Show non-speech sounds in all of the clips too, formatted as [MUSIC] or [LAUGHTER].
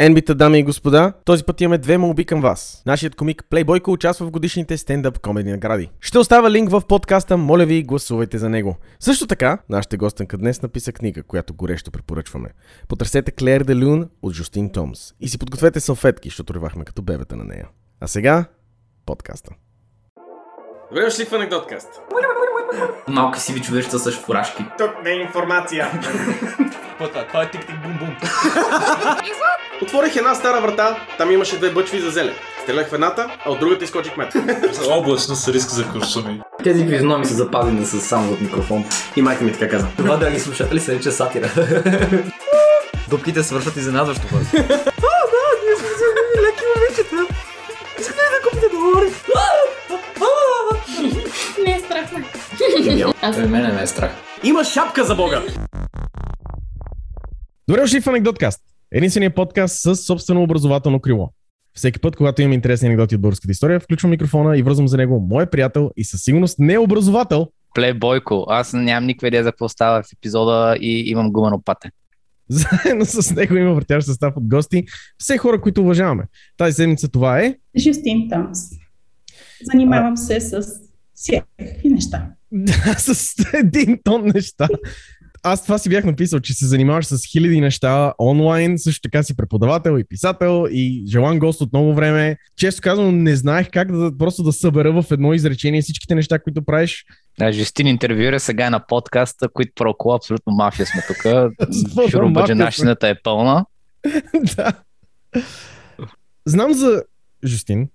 NBT, дами и господа, този път имаме две молби към вас. Нашият комик Плейбойко участва в годишните стендъп комеди награди. Ще оставя линк в подкаста, моля ви гласувайте за него. Също така, нашата гостенка днес написа книга, която горещо препоръчваме. Потърсете Клер де Люн от Жустин Томс и си подгответе салфетки, защото ревахме като бебета на нея. А сега, подкаста. Добре дошли в анекдоткаст. Малки сиви човечета с фуражки. Тук не е информация. [LAUGHS] Това, това е тик-тик бум-бум. Отворих една стара врата, там имаше две бъчви за зеле. Стрелях в едната, а от другата изкочи кмет. [LAUGHS] Облачно с риск за куршуми. Тези физиономи са запазени с само от микрофон. И майка ми така каза. Това, драги слушатели, се нарича сатира. [LAUGHS] Дупките свършват изненадващо бързо. [LAUGHS] Не е страх. Аз Той мене ме е страх. Има шапка за бога! Добре дошли в Анекдоткаст. Единственият подкаст с собствено образователно крило. Всеки път, когато имам интересни анекдоти от българската история, включвам микрофона и връзвам за него мой приятел и със сигурност не образовател. Плей Бойко. Аз нямам никаква идея за какво става в епизода и имам гумено пате. Заедно с него има въртящ състав от гости. Все хора, които уважаваме. Тази седмица това е Жустин Томс. Занимавам се с всякакви неща. [LAUGHS] Да, с един тон неща. Аз това си бях написал, че се занимаваш с хиляди неща онлайн, също така си преподавател и писател и желан гост от много време. Често казвам, не знаех как да просто да събера в едно изречение всичките неща, които правиш. Да, Жестин интервюира сега на подкаста, които прокола абсолютно мафия сме тук. [LAUGHS] Шурубаджанащината е пълна. [LAUGHS] да. Знам за Жустин,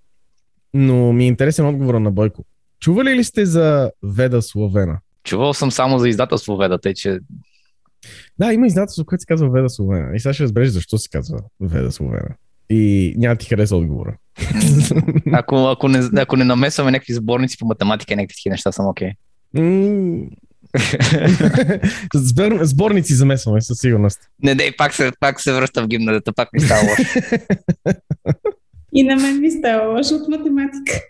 но ми е интересен отговора на Бойко. Чували ли сте за Веда Словена? Чувал съм само за издателство Веда, тъй че Да, има издателство, което се казва Веда Словена. И сега ще разбереш защо се казва Веда Словена. И няма да ти хареса отговора. [LAUGHS] ако, ако, не, ако не намесваме някакви сборници по математика и някакви такива неща, съм окей. М, [LAUGHS] Сбор, сборници замесваме със сигурност. Не, дей, пак се, пак се връща в гимназията, пак ми става лошо. [LAUGHS] И на мен ми става лошо от математика.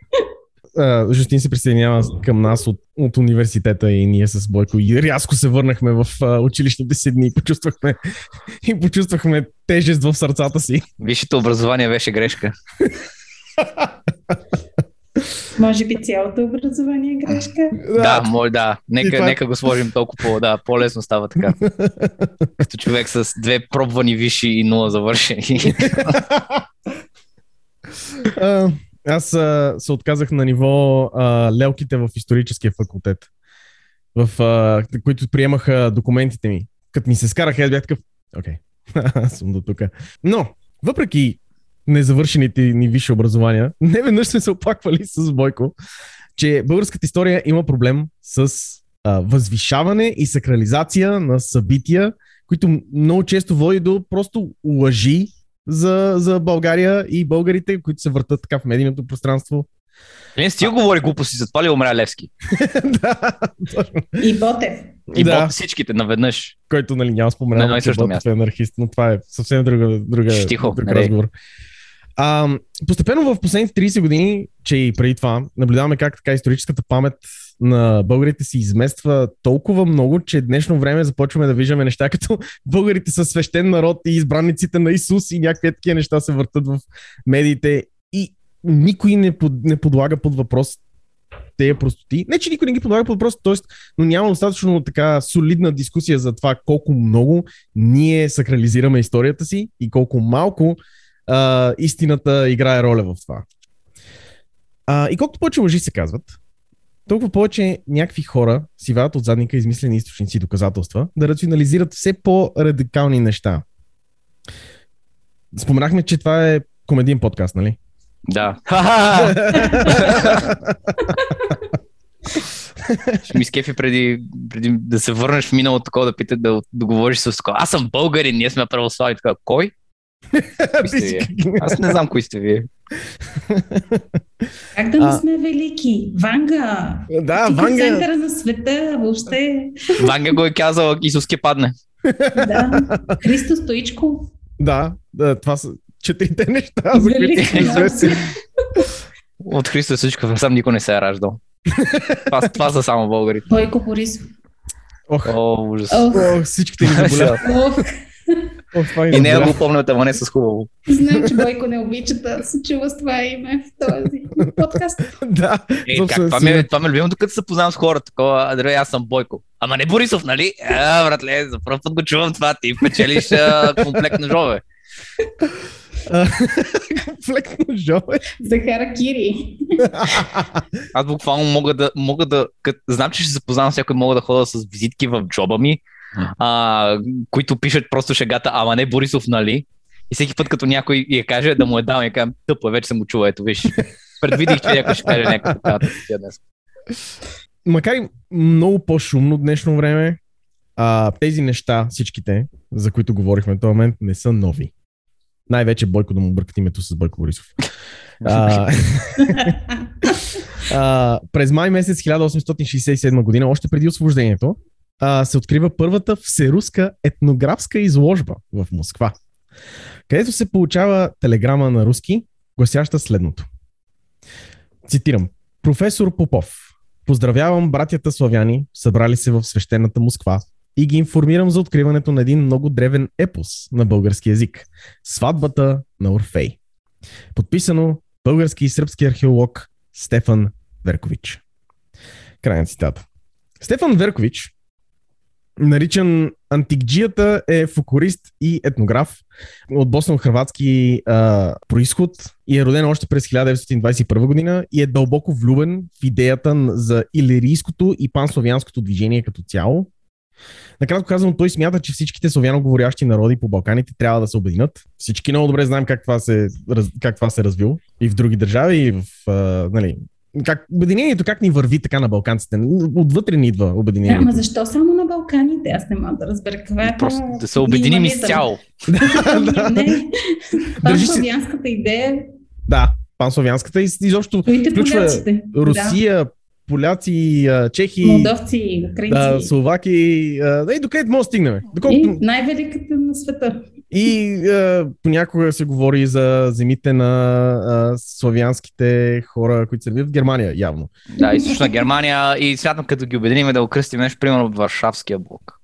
А, Жустин се присъединява към нас от, от университета и ние с Бойко и рязко се върнахме в а, училищните си дни и почувствахме, [LAUGHS] и почувствахме тежест в сърцата си. Висшето образование беше грешка. Може би цялото образование е грешка. Да, може да. Нека, това- нека го сложим толкова по, да, по-лесно става така. [LAUGHS] Като човек с две пробвани висши и нула завършени. Аз а, се отказах на ниво а, лелките в историческия факултет, в, а, които приемаха документите ми. Като ми се скараха, аз бях такъв, окей, [LAUGHS] аз съм до тук. Но, въпреки незавършените ни висши образования, [LAUGHS] не веднъж сме се оплаквали с Бойко, че българската история има проблем с а, възвишаване и сакрализация на събития, които много често води до просто лъжи за, за България и българите, които се въртат така в медийното пространство. Не стига говори глупости, затова ли умря Левски? [LAUGHS] да, точно. И Ботев. И Да. да. всичките наведнъж. Който нали, няма На споменал, едно и че също Ботев място. е анархист, но това е съвсем друга, друга, Шш, тихо, друг дей. разговор. А, постепенно в последните 30 години, че и преди това, наблюдаваме как така историческата памет на българите се измества толкова много, че днешно време започваме да виждаме неща като [LAUGHS] българите са свещен народ и избранниците на Исус и някакви такива неща се въртат в медиите и никой не, под, не подлага под въпрос тези простоти. Не, че никой не ги подлага под въпрос, т.е. но няма достатъчно така солидна дискусия за това колко много ние сакрализираме историята си и колко малко а, истината играе роля в това. А, и колкото повече лъжи се казват, толкова повече някакви хора си вадят от задника измислени източници и доказателства да рационализират все по-радикални неща. Споменахме, че това е комедиен подкаст, нали? Да. [LAUGHS] Ще ми скефи преди, преди да се върнеш в миналото, такова да питат да, да говориш с такова. Аз съм българин, ние сме православни. Така, кой? [LAUGHS] Кои сте вие? Аз не знам кои сте вие. [LAUGHS] Как да не сме велики? Ванга! Да, Тук е Ванга. центъра на света, въобще. Ванга го е казал, Исус ке падне. Да. Христо Стоичко. Да, да, това са четирите неща, за които Велики сме известни. нации. [LAUGHS] От Христо всичко, сам никой не се е раждал. Това, това са само българите. Бойко Борисов. Ох, О, ужас. Ох, ох, всичките ни заболя. Е И не добре. го помня, ама не с хубаво. Знам, че Бойко не обича да се чува с това име в този подкаст. [LAUGHS] да. Е, как, това, ми, е- това ми е любимо, докато се познавам с хората. Такова, Андре, аз съм Бойко. Ама не Борисов, нали? А, братле, за първ път го чувам това. Ти печелиш а, комплект ножове. Комплектно жове. [LAUGHS] Захара Кири. Аз буквално мога да, мога да кът, знам, че ще се запознавам с някой, мога да хода с визитки в джоба ми, а, които пишат просто шегата, ама не Борисов, нали? И всеки път, като някой я каже, да му е дал, и кажа, тъпо, е, вече съм го чувал, ето виж. Предвидих, че някой ще каже някакво така тия днес. Макар и много по-шумно днешно време, а, тези неща, всичките, за които говорихме в този момент, не са нови. Най-вече Бойко да му бъркат името с Бойко Борисов. [LAUGHS] А, [LAUGHS] а, през май месец 1867 година, още преди освобождението, а, се открива първата всеруска етнографска изложба в Москва, където се получава телеграма на руски, гласяща следното. Цитирам. Професор Попов, поздравявам братята славяни, събрали се в свещената Москва и ги информирам за откриването на един много древен епос на български язик – Сватбата на Орфей. Подписано български и сръбски археолог Стефан Веркович. Край на цитата. Стефан Веркович, наричан Антикджията, е фокурист и етнограф от босно-хрватски происход и е роден още през 1921 година и е дълбоко влюбен в идеята за илирийското и панславянското движение като цяло. Накратко казано, той смята, че всичките славяноговорящи народи по Балканите трябва да се обединят. Всички много добре знаем как това се, как това се развил и в други държави, и в, а, нали, как, обединението как ни върви така на балканците. Отвътре ни идва обединението. Ама защо само на Балканите? Аз не мога да разбера каква е Просто да се обединим изцяло. [LAUGHS] Не, панславянската идея, Да, панславянската и изобщо Включва поляците. Русия, поляци, а, чехи, Да. Молдовци, украинци. да, словаки. Да, и докъде може да стигнем? Доколкото, най-великата на света. И а, понякога се говори за земите на а, славянските хора, които се в Германия, явно. Да, източна Германия и смятам като ги обединим да окръстим нещо, примерно от Варшавския блок.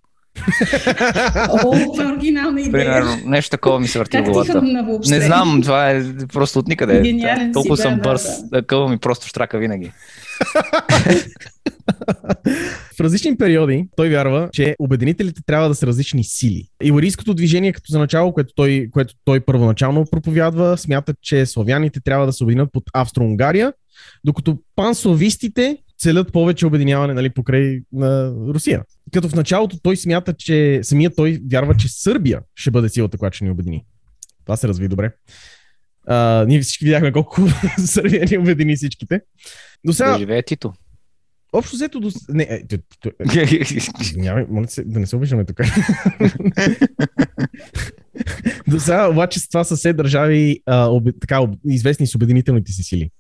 О, това е оригинална идея. Примерно, нещо такова ми се върти главата. Не знам, това е просто от никъде. Гениален си, Толкова да, съм да, бърз, да. да, къва ми просто штрака винаги. В различни периоди той вярва, че обединителите трябва да са различни сили. Иларийското движение като за начало, което той, което той първоначално проповядва, смята, че славяните трябва да се обединят под Австро-Унгария, докато панславистите целят повече обединяване нали, покрай на Русия. Като в началото той смята, че самия той вярва, че Сърбия ще бъде силата, която ще ни обедини. Това се разви добре. А, ние всички видяхме колко [LAUGHS] Сърбия ни обедини всичките. До сега, Да живее Тито. общо взето до... Не, е, т- т- [LAUGHS] Извинявай, моля се, да не се обиждаме тук. До сега обаче с това са все държави а, оби, така, об, известни с обединителните си сили.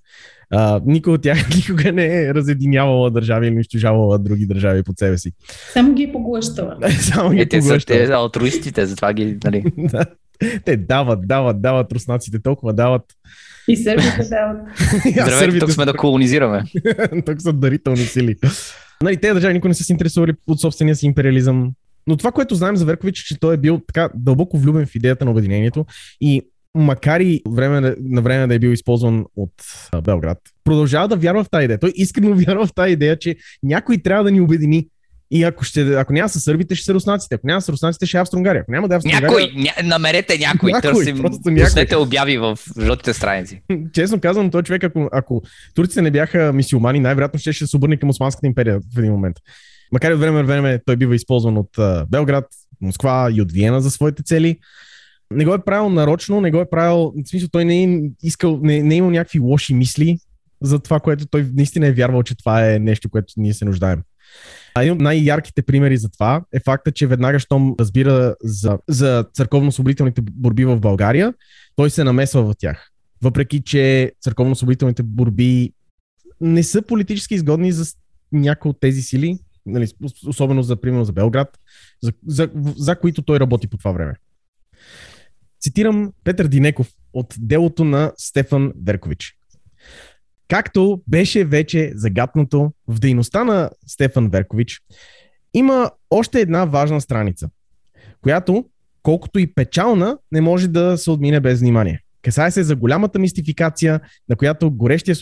А, никой от тях [LAUGHS] никога не е разединявала държави или унищожавала други държави под себе си. Само ги е поглъщала. Само ги Е, те са те алтруистите, затова ги, нали. Да. [LAUGHS] Те дават, дават, дават руснаците, толкова дават. И сърбите дават. [LAUGHS] Здравейте, тук сме да колонизираме. [LAUGHS] Тук са дарителни сили. Нали, те държави никога не са се интересували от собствения си империализъм. Но това, което знаем за Веркович, е, че той е бил така дълбоко влюбен в идеята на обединението и макар и време, на време да е бил използван от Белград, продължава да вярва в тази идея. Той искрено вярва в тази идея, че някой трябва да ни обедини. И ако, ще, ако няма с сърбите, ще са руснаците. Ако няма с руснаците, ще е Австро-Унгария. Ако няма да е Австро-Унгария, Някой, ня, намерете някой, Някой, търсим, просто някой. обяви в жълтите страници. [LAUGHS] честно казвам, той човек, ако, ако турците не бяха мисиомани, най-вероятно ще, ще се обърне към Османската империя в един момент. Макар и от време на време той бива използван от а, Белград, Москва и от Виена за своите цели. Не го е правил нарочно, не го е правил, в смисъл той не е искал, не, не е имал някакви лоши мисли за това, което той наистина е вярвал, че това е нещо, което ние се нуждаем. Един от най-ярките примери за това е факта, че веднага, щом разбира за, за църковно-освободителните борби в България, той се намесва в тях. Въпреки, че църковно-освободителните борби не са политически изгодни за някои от тези сили, нали, ос- особено за, примерно, за Белград, за, за, за които той работи по това време. Цитирам Петър Динеков от делото на Стефан Веркович. Както беше вече загатнато в дейността на Стефан Веркович, има още една важна страница, която колкото и печална, не може да се отмине без внимание. Касае се за голямата мистификация, на която горещия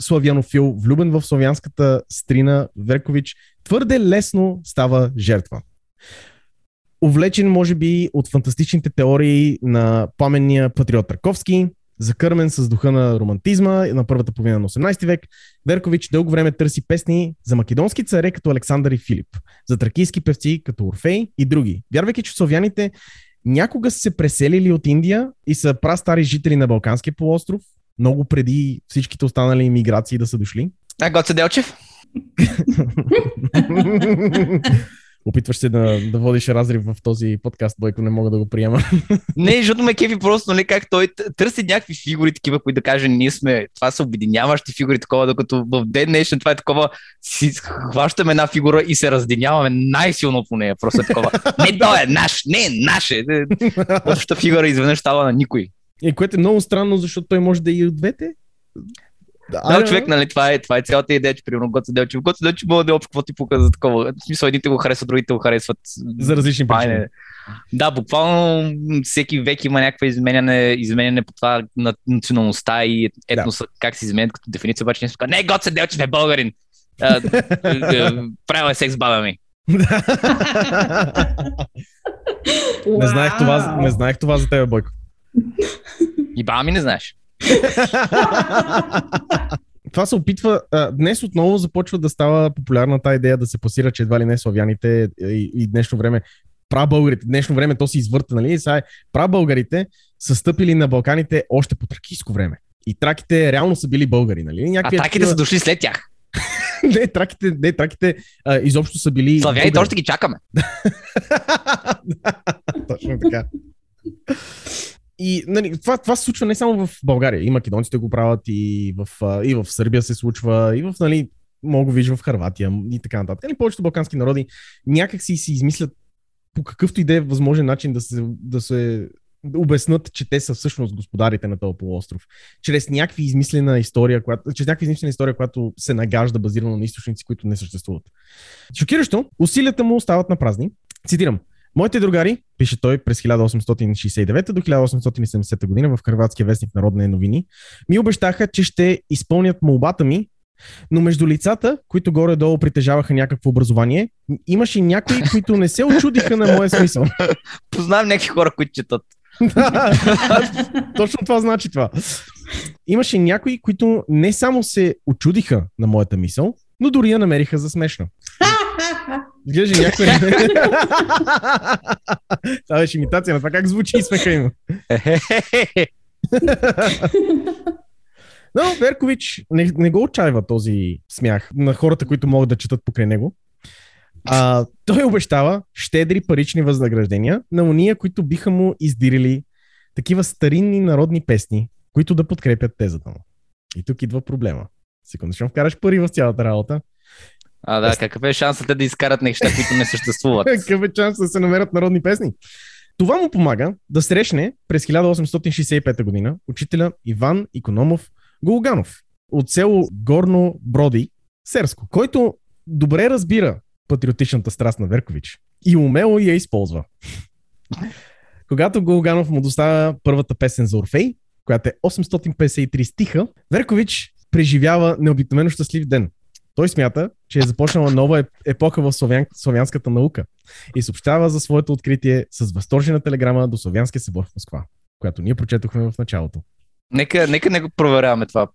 славянофил, влюбен в славянската стрина Веркович, твърде лесно става жертва. Увлечен, може би, от фантастичните теории на пламенния патриот Раковски, закърмен с духа на романтизма на първата половина на 18 век, Веркович дълго време търси песни за македонски царе като Александър и Филип, за тракийски певци като Орфей и други. Вярвайки, че славяните някога са се преселили от Индия и са прастари жители на Балканския полуостров, много преди всичките останали иммиграции да са дошли. А, Гоце Делчев? [LAUGHS] Опитваш се да, да водиш разрив в този подкаст, Бойко, не мога да го приема. [LAUGHS] Не, защото ме кефи просто, нали, как той търси някакви фигури, такива, които да каже, ние сме, това са обединяващи фигури, такова, докато в ден днешен това е такова, си хващаме една фигура и се разденяваме най-силно по нея. Просто е такова. [LAUGHS] Не, той е наш, не, наш е. [LAUGHS] Общата фигура изведнъж става на никой. И което е много странно, защото той може да е и от двете. Да, Да, човек, нали, това е, това е цялата идея, че примерно Гоце Делчев. Гоце Делчев може да е общо какво ти пука за такова. В смисъл, едните го харесват, другите го харесват. За различни е- причини. Да, буквално всеки век има някаква изменяне, изменяне по това на националността и етноса, да. как се изменят като дефиниция, обаче не казва, не, Гоце Делчев е българин. [LAUGHS] Е, е, Правил е секс баба ми. не, знаех това, не знаех това за тебе, Бойко. И баба ми не знаеш. [LAUGHS] това се опитва. А, днес отново започва да става популярна тази идея да се пасира, че едва ли не славяните и, и днешно време прабългарите, днешно време то си извърта, нали? Сега е, прабългарите са стъпили на Балканите още по тракийско време. И траките реално са били българи, нали? А Някакви траките такива- са дошли след тях. [LAUGHS] не, траките, не, траките а, изобщо са били. Славяните още ги чакаме. [LAUGHS] Точно така. И нали, това, това се случва не само в България. И македонците го правят, и в, и в Сърбия се случва, и в, нали, мога вижда в Харватия и така нататък. Нали, повечето балкански народи някак си си измислят по какъвто и да е възможен начин да се, да се обяснат, че те са всъщност господарите на този полуостров. Чрез някакви измислена история, която, чрез някаква измислена история, която се нагажда базирано на източници, които не съществуват. Шокиращо, усилията му остават на празни. Цитирам. Моите другари, пише той през 1869 до 1870 година в Хрватския вестник Народни новини, ми обещаха, че ще изпълнят молбата ми, но между лицата, които горе-долу притежаваха някакво образование, имаше някои, които не се очудиха на моя смисъл. [LAUGHS] Познавам някакви хора, които четат. [LAUGHS] Точно това значи това. Имаше някои, които не само се очудиха на моята мисъл, но дори я намериха за смешна. [LAUGHS] Гледаш някой. [LAUGHS] Това беше имитация на това как звучи и смеха им. Но Веркович не, не го отчаива този смях на хората, които могат да четат покрай него. А, той обещава щедри парични възнаграждения на уния, които биха му издирили такива старинни народни песни, които да подкрепят тезата му. И тук идва проблема. Секунда, ще вкараш пари в цялата работа. А, да, какъв е шансът те да изкарат неща, които не съществуват? [LAUGHS] Какъв е шанс да се намерят народни песни? Това му помага да срещне през 1865 година учителя Иван Икономов Голганов от село Горно Броди, Серско, който добре разбира патриотичната страст на Веркович и умело я използва. [LAUGHS] Когато Голганов му доставя първата песен за Орфей, която е 853 стиха, Веркович преживява необикновено щастлив ден. Той смята, че е започнала нова еп- епоха в славян... славянската наука и съобщава за своето откритие с възторжена телеграма до Славянския събор в Москва, която ние прочетохме в началото. Нека, нека не го проверяваме това.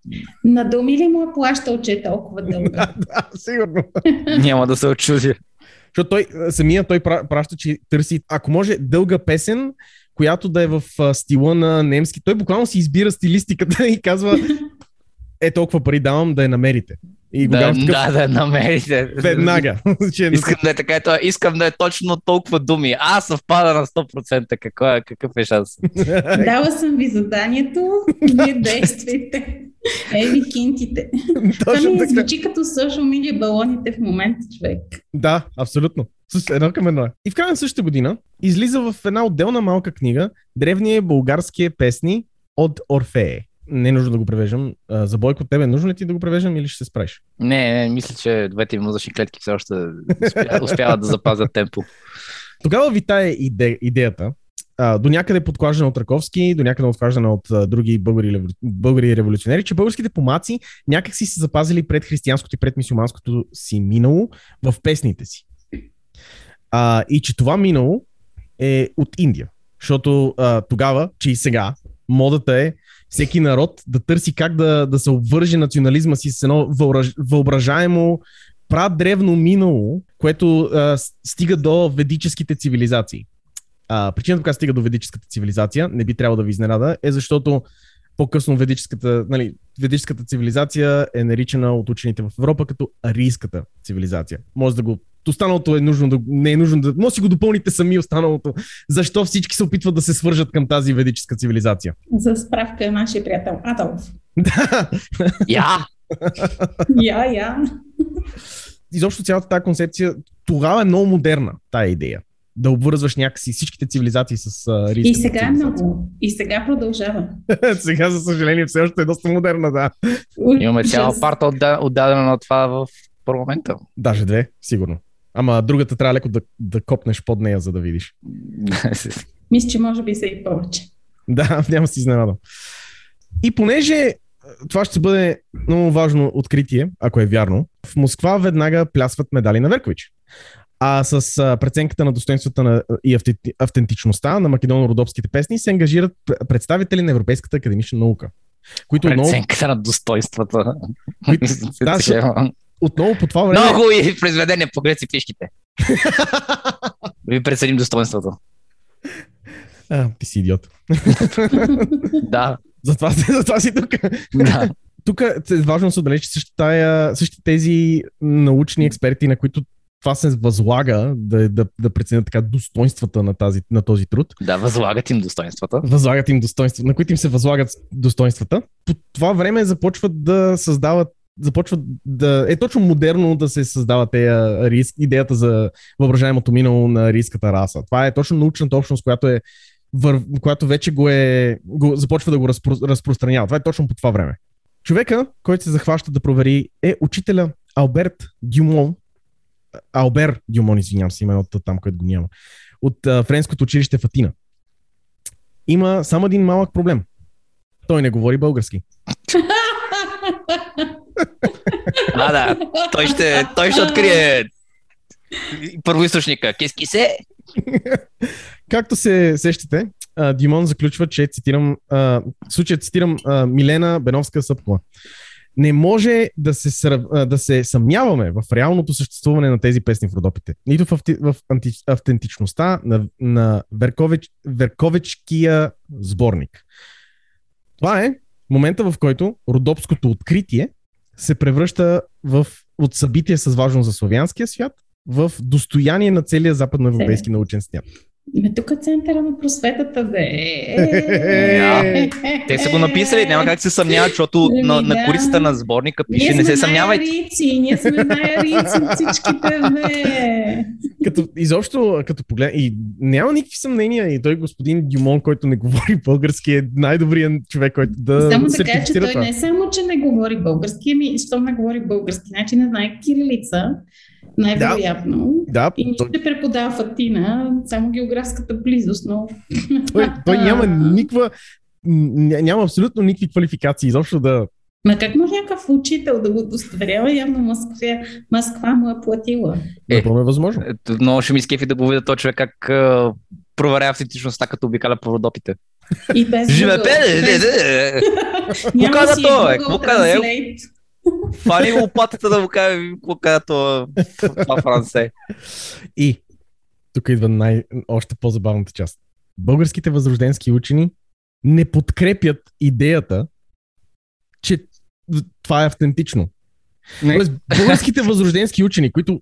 На думи ли му е плащал, че е толкова дълго? [LAUGHS] да, сигурно. [LAUGHS] Няма да се очуди. Защото той, самия той пра- праща, че търси, ако може, дълга песен, която да е в стила на немски. Той буквално си избира стилистиката и казва, [LAUGHS] е толкова пари давам да я намерите. И Да, такъв, да, да, намерите. веднага. е [LAUGHS] Искам да е така, това, искам да е точно толкова думи. Аз съвпада на 100%. Какво е, какъв е шанс? [LAUGHS] Дала съм ви заданието, вие действайте. [LAUGHS] Еми кинтите. Това Точно ми така. звучи като social media балоните в момента, човек. Да, абсолютно. С едно към едно е. И в края на същата година излиза в една отделна малка книга древния български песни от Орфее. Не е нужно да го превеждам. За Бойко, тебе нужно ли ти да го превеждам или ще се справиш? Не, не, мисля, че двете ми мозъчни клетки все още успя- [LAUGHS] успяват да запазят темпо. Тогава витае иде, идеята, а, до някъде подклаждане от Раковски, до някъде подклаждане от а, други българи, българи революционери, че българските помаци някак си са запазили пред християнското и пред мисюманското си минало в песните си. А, и че това минало е от Индия. Защото а, тогава, че и сега, модата е всеки народ да търси как да, да се обвърже национализма си с едно въображаемо прадревно минало, което а, стига до ведическите цивилизации. А, причината, която стига до ведическата цивилизация, не би трябвало да ви изненада, е защото по-късно ведическата, нали, ведическата цивилизация е наричана от учените в Европа като арийската цивилизация. Може да го Останалото е нужно да, не е нужно да... Да си го допълните сами останалото. Защо всички се опитват да се свържат към тази ведическа цивилизация? За справка, нашия приятел Адолф. Да, Я! Я, я. изобщо цялата тази концепция тогава е много модерна, тая идея. Да обвързваш някакси всичките цивилизации с а, риската И сега е много. И сега продължава. [LAUGHS] сега, за съжаление, все още е доста модерна, да. Имаме цяла парта отда- отдадена на това в парламента. Даже две, сигурно. Ама другата трябва леко да, да копнеш под нея, за да видиш. [LAUGHS] Мисля, че може би са и повече. Да, [LAUGHS] няма си изненадам. И понеже а, това ще бъде много важно откритие, ако е вярно, в Москва веднага плясват медали на Веркович. А с преценката на достоинствата на, и авте- автентичността на македоно-родопските песни се ангажират пр- представители на Европейската академична наука. Които Преценката на достоинствата. които, [LAUGHS] да, отново по това време... Много хубави произведения, поглед си пишките. [LAUGHS] Ви преценим достоинството. А, ти си идиот. [LAUGHS] Да, Затова, затова си тук. да. Тук е важно да се отбележи, че същите тези научни експерти, на които това се възлага да, да, да преценят така достоинствата на, тази, на този труд, Да, възлагат им достоинствата. възлагат им достоинства, на които им се възлагат достоинствата, по това време започват да създават започват да е точно модерно да се създава тея риск, идеята за въображаемото минало на арийската раса. Това е точно научната общност, която е вър... която вече го е го, започва да го разпро... разпространява. Това е точно по това време. Човека, който се захваща да провери е учителя Алберт Дюмон, Албер Дюмон, извинявам се, именото там, което го няма, от а, френското училище в Атина. Има само един малък проблем. Той не говори български. [LAUGHS] А, да. Той ще, той ще открие първоисточника. Киски се. Както се сещате, Димон заключва, че цитирам, в случая цитирам Милена Беновска Съпкова. Не може да се, срав... а, да се съмняваме в реалното съществуване на тези песни в Родопите, нито в, в анти... автентичността на, на Веркович... Верковичкия сборник. Това е момента, в който родопското откритие се превръща в от събитие с важност за славянския свят в достояние на целия западноевропейски научен свят. Ме тук е центъра на просветата, бе. Я. Те са го написали, няма как се съмняват, защото Еми, на, на да. корицата на сборника пише Ние не се съмнявайте. най-арийци, ние сме най-арийци от всичките, бе. като изобщо, като поглед... И няма никакви съмнения. И той господин Дюмон, който не говори български, е най-добрият човек, който да Само да кажа, че той не само, че не говори български, ами що не говори български, значи не знае кирилица, най-вероятно. Да, И той, ще преподава в Атина, само географската близост, но... [LAUGHS] той, той няма никаква... ня- Няма абсолютно никакви квалификации изобщо да... Ма как може някакъв учител да го удостоверява? Явно Москва, Москва му е платила. Е. Напълно е възможно. Ето, Много ще ми скефи да го видя този човек как а, проверява автентичността, като обикаля по родопите. И без Живе [LAUGHS] Няма си? Google е? Translate. Фани лопатата да му каже какво каза това това франсе. И тук идва най- още по-забавната част. Българските възрожденски учени не подкрепят идеята, че това е автентично. Не. Тоест, българските възрожденски учени, които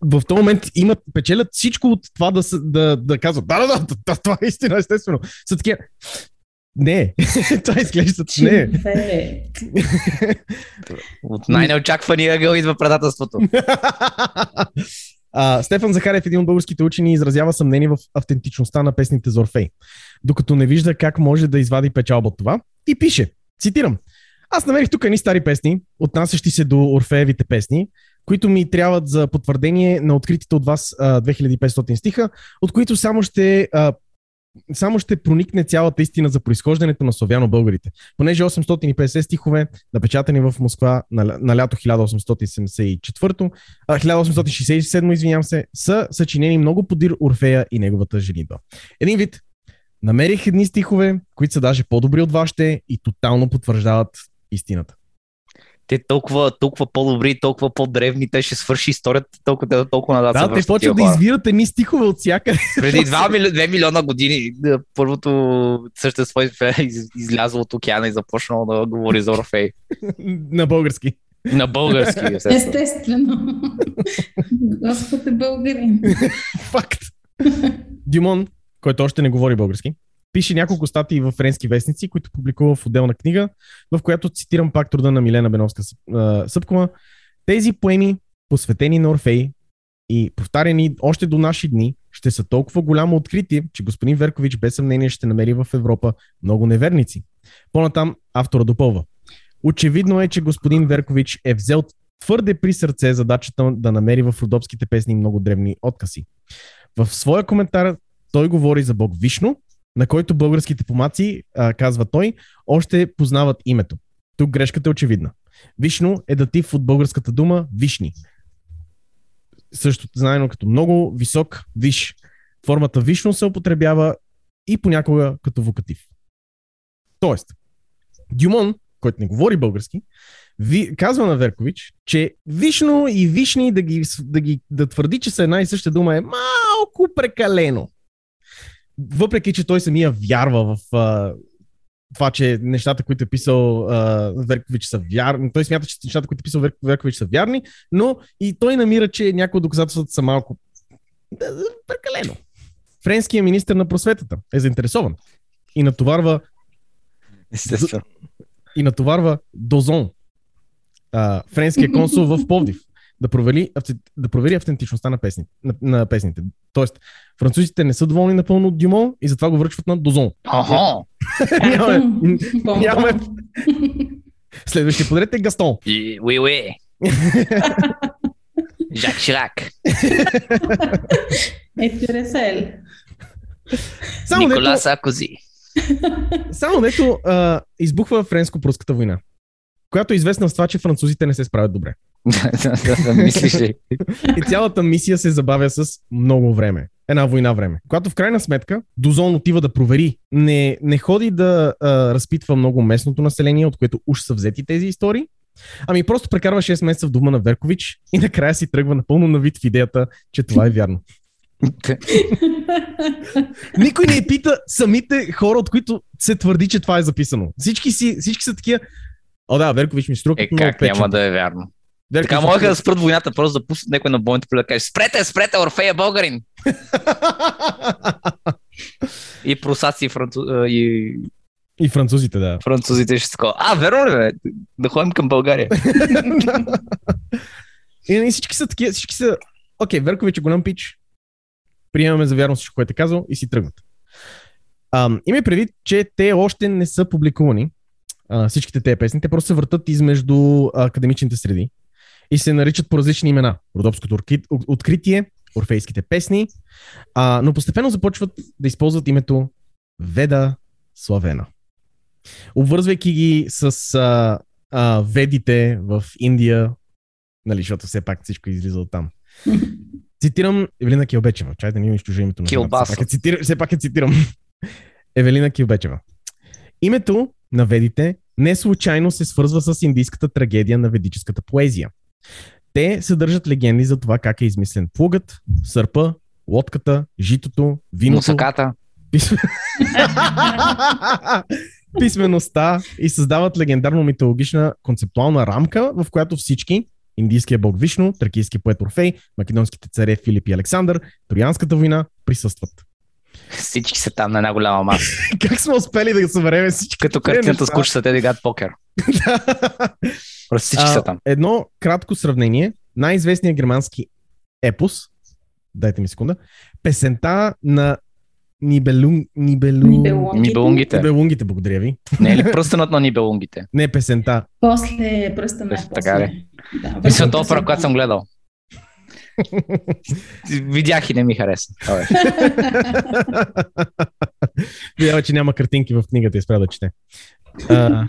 в този момент имат, печелят всичко от това да, да, да казват, да, да, да, да, това е истина, естествено. Са такива, не, [LAUGHS] това изглежда, не. Човек. От най-неочаквания ъгъл идва предателството. А, Стефан Захарев, един от българските учени, изразява съмнение в автентичността на песните за Орфей, докато не вижда как може да извади печалба от това и пише, цитирам, аз намерих тук едни стари песни, отнасящи се до Орфеевите песни, които ми трябват за потвърдение на откритите от вас а, 2500 стиха, от които само ще, а, само ще проникне цялата истина за произхождането на славяно-българите. Понеже 850 стихове, напечатани в Москва на, на лято 1874, а, 1867, извинявам се, са съчинени много подир Орфея и неговата женитба. Един вид, намерих едни стихове, които са даже по-добри от вашите и тотално потвърждават истината. Те толкова, толкова по-добри, толкова по-древни, те ще свърши историята толкова, толкова надад. се Да, те почват да извират едни стихове от всяка. Преди 2, мили... 2 милиона години първото същество из- из- излязло от океана и започнало да говори за Орфей. на български. На български, естествено. Естествено. Господ е българин. Факт. Дюмон, който още не говори български, пише няколко статии в френски вестници, които публикува в отделна книга, в която цитирам пак труда на Милена Беновска Съпкова. Тези поеми, посветени на Орфей и повтаряни още до наши дни, ще са толкова голямо откритие, че господин Веркович без съмнение ще намери в Европа много неверници. По-натам автора допълва. Очевидно е, че господин Веркович е взел твърде при сърце задачата да намери в родопските песни много древни откази. В своя коментар той говори за Бог Вишно, на който българските помаци, а, казва той, още познават името. Тук грешката е очевидна. Вишно е датив от българската дума вишни. Също знаено като много висок виш. Формата вишно се употребява и понякога като вокатив. Тоест, Дюмон, който не говори български, ви, казва на Веркович, че вишно и вишни да, ги, да, ги, да твърди, че са една и съща дума е малко прекалено. Въпреки, че той самия вярва в а, това, че нещата, които е писал а, Веркович са вярни. Той смята, че нещата, които е писал Вер, Веркович са вярни, но и той намира, че някои от доказателствата са малко прекалено. Френският министр на просветата е заинтересован и натоварва Естествено. и натоварва Дозон, а, френския консул в Повдив, да провери, да провери автентичността на, песни, на, на песните. Тоест, французите не са доволни напълно от Дюмон и затова го връчват на Дозон. Ага. [LAUGHS] нямаме. Следващия подред е Гастон. Уи, уи. [LAUGHS] Жак Ширак. [LAUGHS] Е, Тюресел. Само Никола дето, Саркози. само дето а, избухва френско-пруската война, която е известна с това, че французите не се справят добре. [LAUGHS] Мислиш ли? И цялата мисия се забавя с много време. Една война време. Когато в крайна сметка Дозон отива да провери, не, не ходи да а, разпитва много местното население, от което уж са взети тези истории, ами просто прекарва 6 месеца в дома на Веркович и накрая си тръгва напълно на вид в идеята, че това е вярно. Никой не пита самите хора, от които се твърди, че това е записано. Всички, си, всички са такива. О, да, Веркович ми струва Е, как няма печен. да е вярно? Веркович Така можеха да спрат войната, просто да пуснат някой на бойното поле да каже Спрете, спрете, Орфея българин! [LAUGHS] И прусаци и, францу... и И французите, да. французите ще такова. А, верно ли, бе? Да ходим към България. [LAUGHS] И, и всички са такива, всички са, окей, Веркович е голям пич, приемаме за вярно всичко, което е казал и си тръгват. Ам, има предвид, че те още не са публикувани, а, всичките тези песни, те просто се въртат измежду академичните среди и се наричат по различни имена. Родопското откритие, орфейските песни, а, но постепенно започват да използват името Веда Славена. Обвързвайки ги с а, а, ведите в Индия, нали, защото все пак всичко излиза от там. Цитирам Евелина Килбечева. Чай да ни унищожи името на. Килбаса. Все пак, я цитирам, все пак я цитирам. Евелина Килбечева. Името на ведите не случайно се свързва с индийската трагедия на ведическата поезия. Те съдържат легенди за това как е измислен плугът, сърпа, лодката, житото, виното, Мусаката. писм... [LAUGHS] писмеността и създават легендарно митологична концептуална рамка, в която всички индийския бог Вишну, тракийски поет Орфей, македонските царе Филип и Александър, Троянската война присъстват. Всички са там на една голяма маса. [LAUGHS] как сме успели да съберем всички? Като картината с кучета, те да играят покер. [LAUGHS] Просто всички са там. Едно кратко сравнение. Най-известният германски епос, дайте ми секунда, песента на Нибелун... Нибелу... Нибелунгите. Нибелунгите. Нибелунгите, благодаря ви. Не е ли [LAUGHS] пръстенът на нибелунгите? Не песента. После пръста на Пръст- така ли? Да, Мисля, опера, пръста. която съм гледал. Видях и не ми хареса. [LAUGHS] Видява, че няма картинки в книгата и спря да чете. [LAUGHS]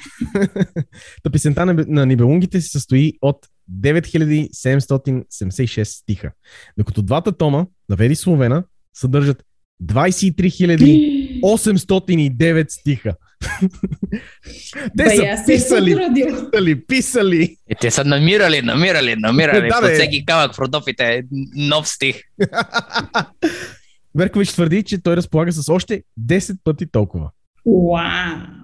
Та песента на, на Нибелунгите се състои от 9776 стиха, докато двата тома на Веди Словена съдържат 23 809 стиха. [LAUGHS] Те са е писали, писали, писали. И те са намирали, намирали, намирали. [LAUGHS] Да, Под всеки камък в Родопите е нов стих. Веркович твърди, че той разполага с още 10 пъти толкова. Вау!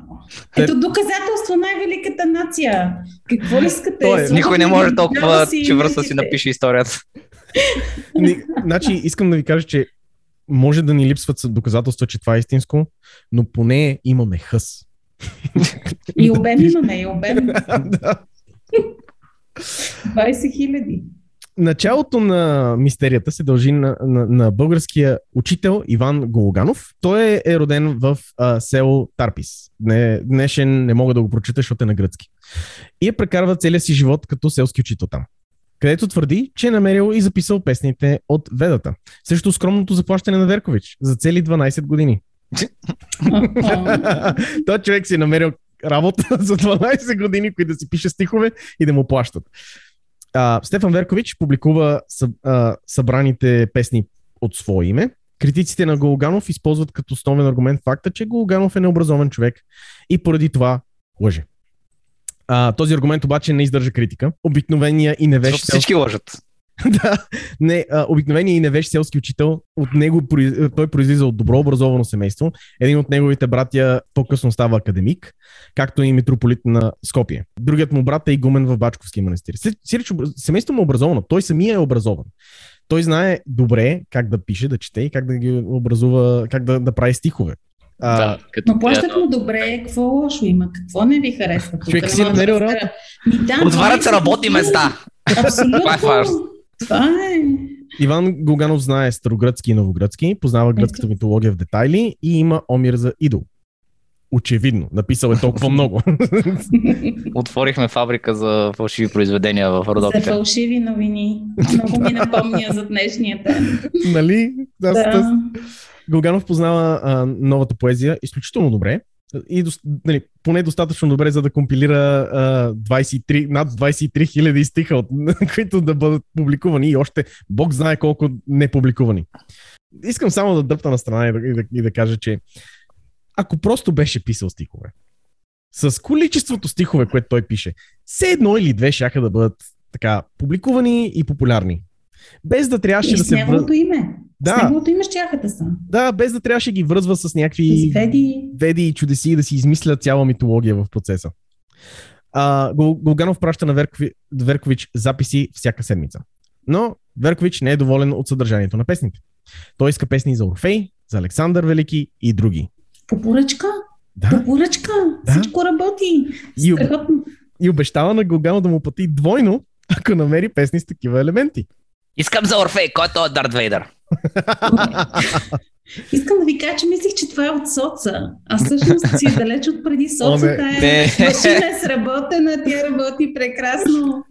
Ето доказателство най-великата нация. Какво искате? Той е- Сложете Никой не може толкова си и чевръста си напише историята. [LAUGHS] Ни, значи, искам да ви кажа, че може да ни липсват доказателства, че това е истинско, но поне имаме хъс. И обем имаме, и обем. [LAUGHS] да. 20 хиляди. Началото на мистерията се дължи на, на, на българския учител Иван Гологанов. Той е, е роден в а, село Тарпис. Не, днешен не мога да го прочита, защото е на гръцки. И е прекарва целия си живот като селски учител там. Където твърди, че е намерил и записал песните от Ведата. Срещу скромното заплащане на Веркович за цели 12 години. [LAUGHS] Той човек си е намерил работа [LAUGHS] за 12 години, които да си пише стихове и да му плащат. А, Стефан Веркович публикува съб, а, събраните песни от свое име. Критиците на Голганов използват като основен аргумент факта, че Голганов е необразован човек и поради това лъже. А, този аргумент обаче не издържа критика. Обикновения и невещ Защото всички лъжат. [LAUGHS] да, не, а, обикновения и невещ селски учител, от него той произлиза от добро образовано семейство. Един от неговите братя по-късно става академик, както и митрополит на Скопие. Другият му брат е игумен в Бачковския манастир. Си- Сиреч, обра- семейството му е образовано, той самия е образован. Той знае добре как да пише, да чете и как да ги образува, как да, да прави стихове. А, Да, като Но плащат му добре, какво лошо има? Какво не ви харесва? Човек си намерил да, Отварят се 20 работни места. [LAUGHS] Абсолютно. Това е. Иван Гоганов знае старогръцки и новогръцки, познава гръцката митология в детайли и има Омир за идол. Очевидно, написал е толкова много. [LAUGHS] Отворихме фабрика за фалшиви произведения в За Родопите. фалшиви новини. Много ми напомня за днешния ден. нали? Да. Голганов познава а, новата поезия изключително добре и дос, нали, поне достатъчно добре, за да компилира а, 23, над 23 хиляди стиха, от, [LAUGHS] които да бъдат публикувани и още Бог знае колко не публикувани. Искам само да дръпна на страна и да, и да, и да кажа, че ако просто беше писал стихове, с количеството стихове, което той пише, все едно или две шаха да бъдат така публикувани и популярни. Без да трябваше И да с се неговото име. С Да, неговото име щяха да са. да, без да трябваше ги връзва с някакви Веди. веди и чудеси да си измисля цяла митология в процеса. А, Гол- Голганов праща на Веркови, Веркович записи всяка седмица. Но Веркович не е доволен от съдържанието на песните. Той иска песни за Орфей, за Александър Велики и други. По поръчка? Да, По поръчка. Да. Всичко работи. И об- и обещава на Голганов да му плати двойно, ако намери песни с такива елементи. Искам за Орфей, който е Дарт Вейдър. Искам да ви кажа, че мислих, че това е от соца. А всъщност си е далеч от преди соца. Тая Не. машина е сработена, тя работи прекрасно.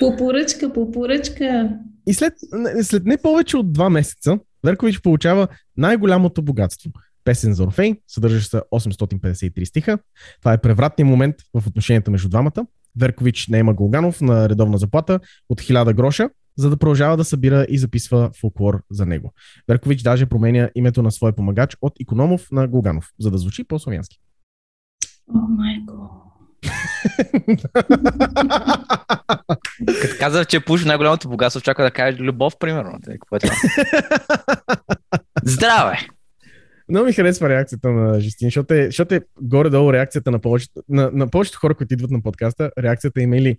По поръчка, по поръчка. И след, след не повече от два месеца, Веркович получава най-голямото богатство. Песен за Орфей, съдържащ се 853 стиха. Това е превратният момент в отношенията между двамата. Веркович не има Голганов на редовна заплата от 1000 гроша, за да продължава да събира и записва фолклор за него. Веркович даже променя името на своя помагач от Икономов на Голганов, за да звучи по-славянски. О, майко. Като казах, че пуш най-голямото богатство, чака да каже любов, примерно. Какво е? Здраве! Много ми харесва реакцията на Жестин, защото е, защото е горе-долу реакцията на повечето, на, на повечето хора, които идват на подкаста, реакцията им е или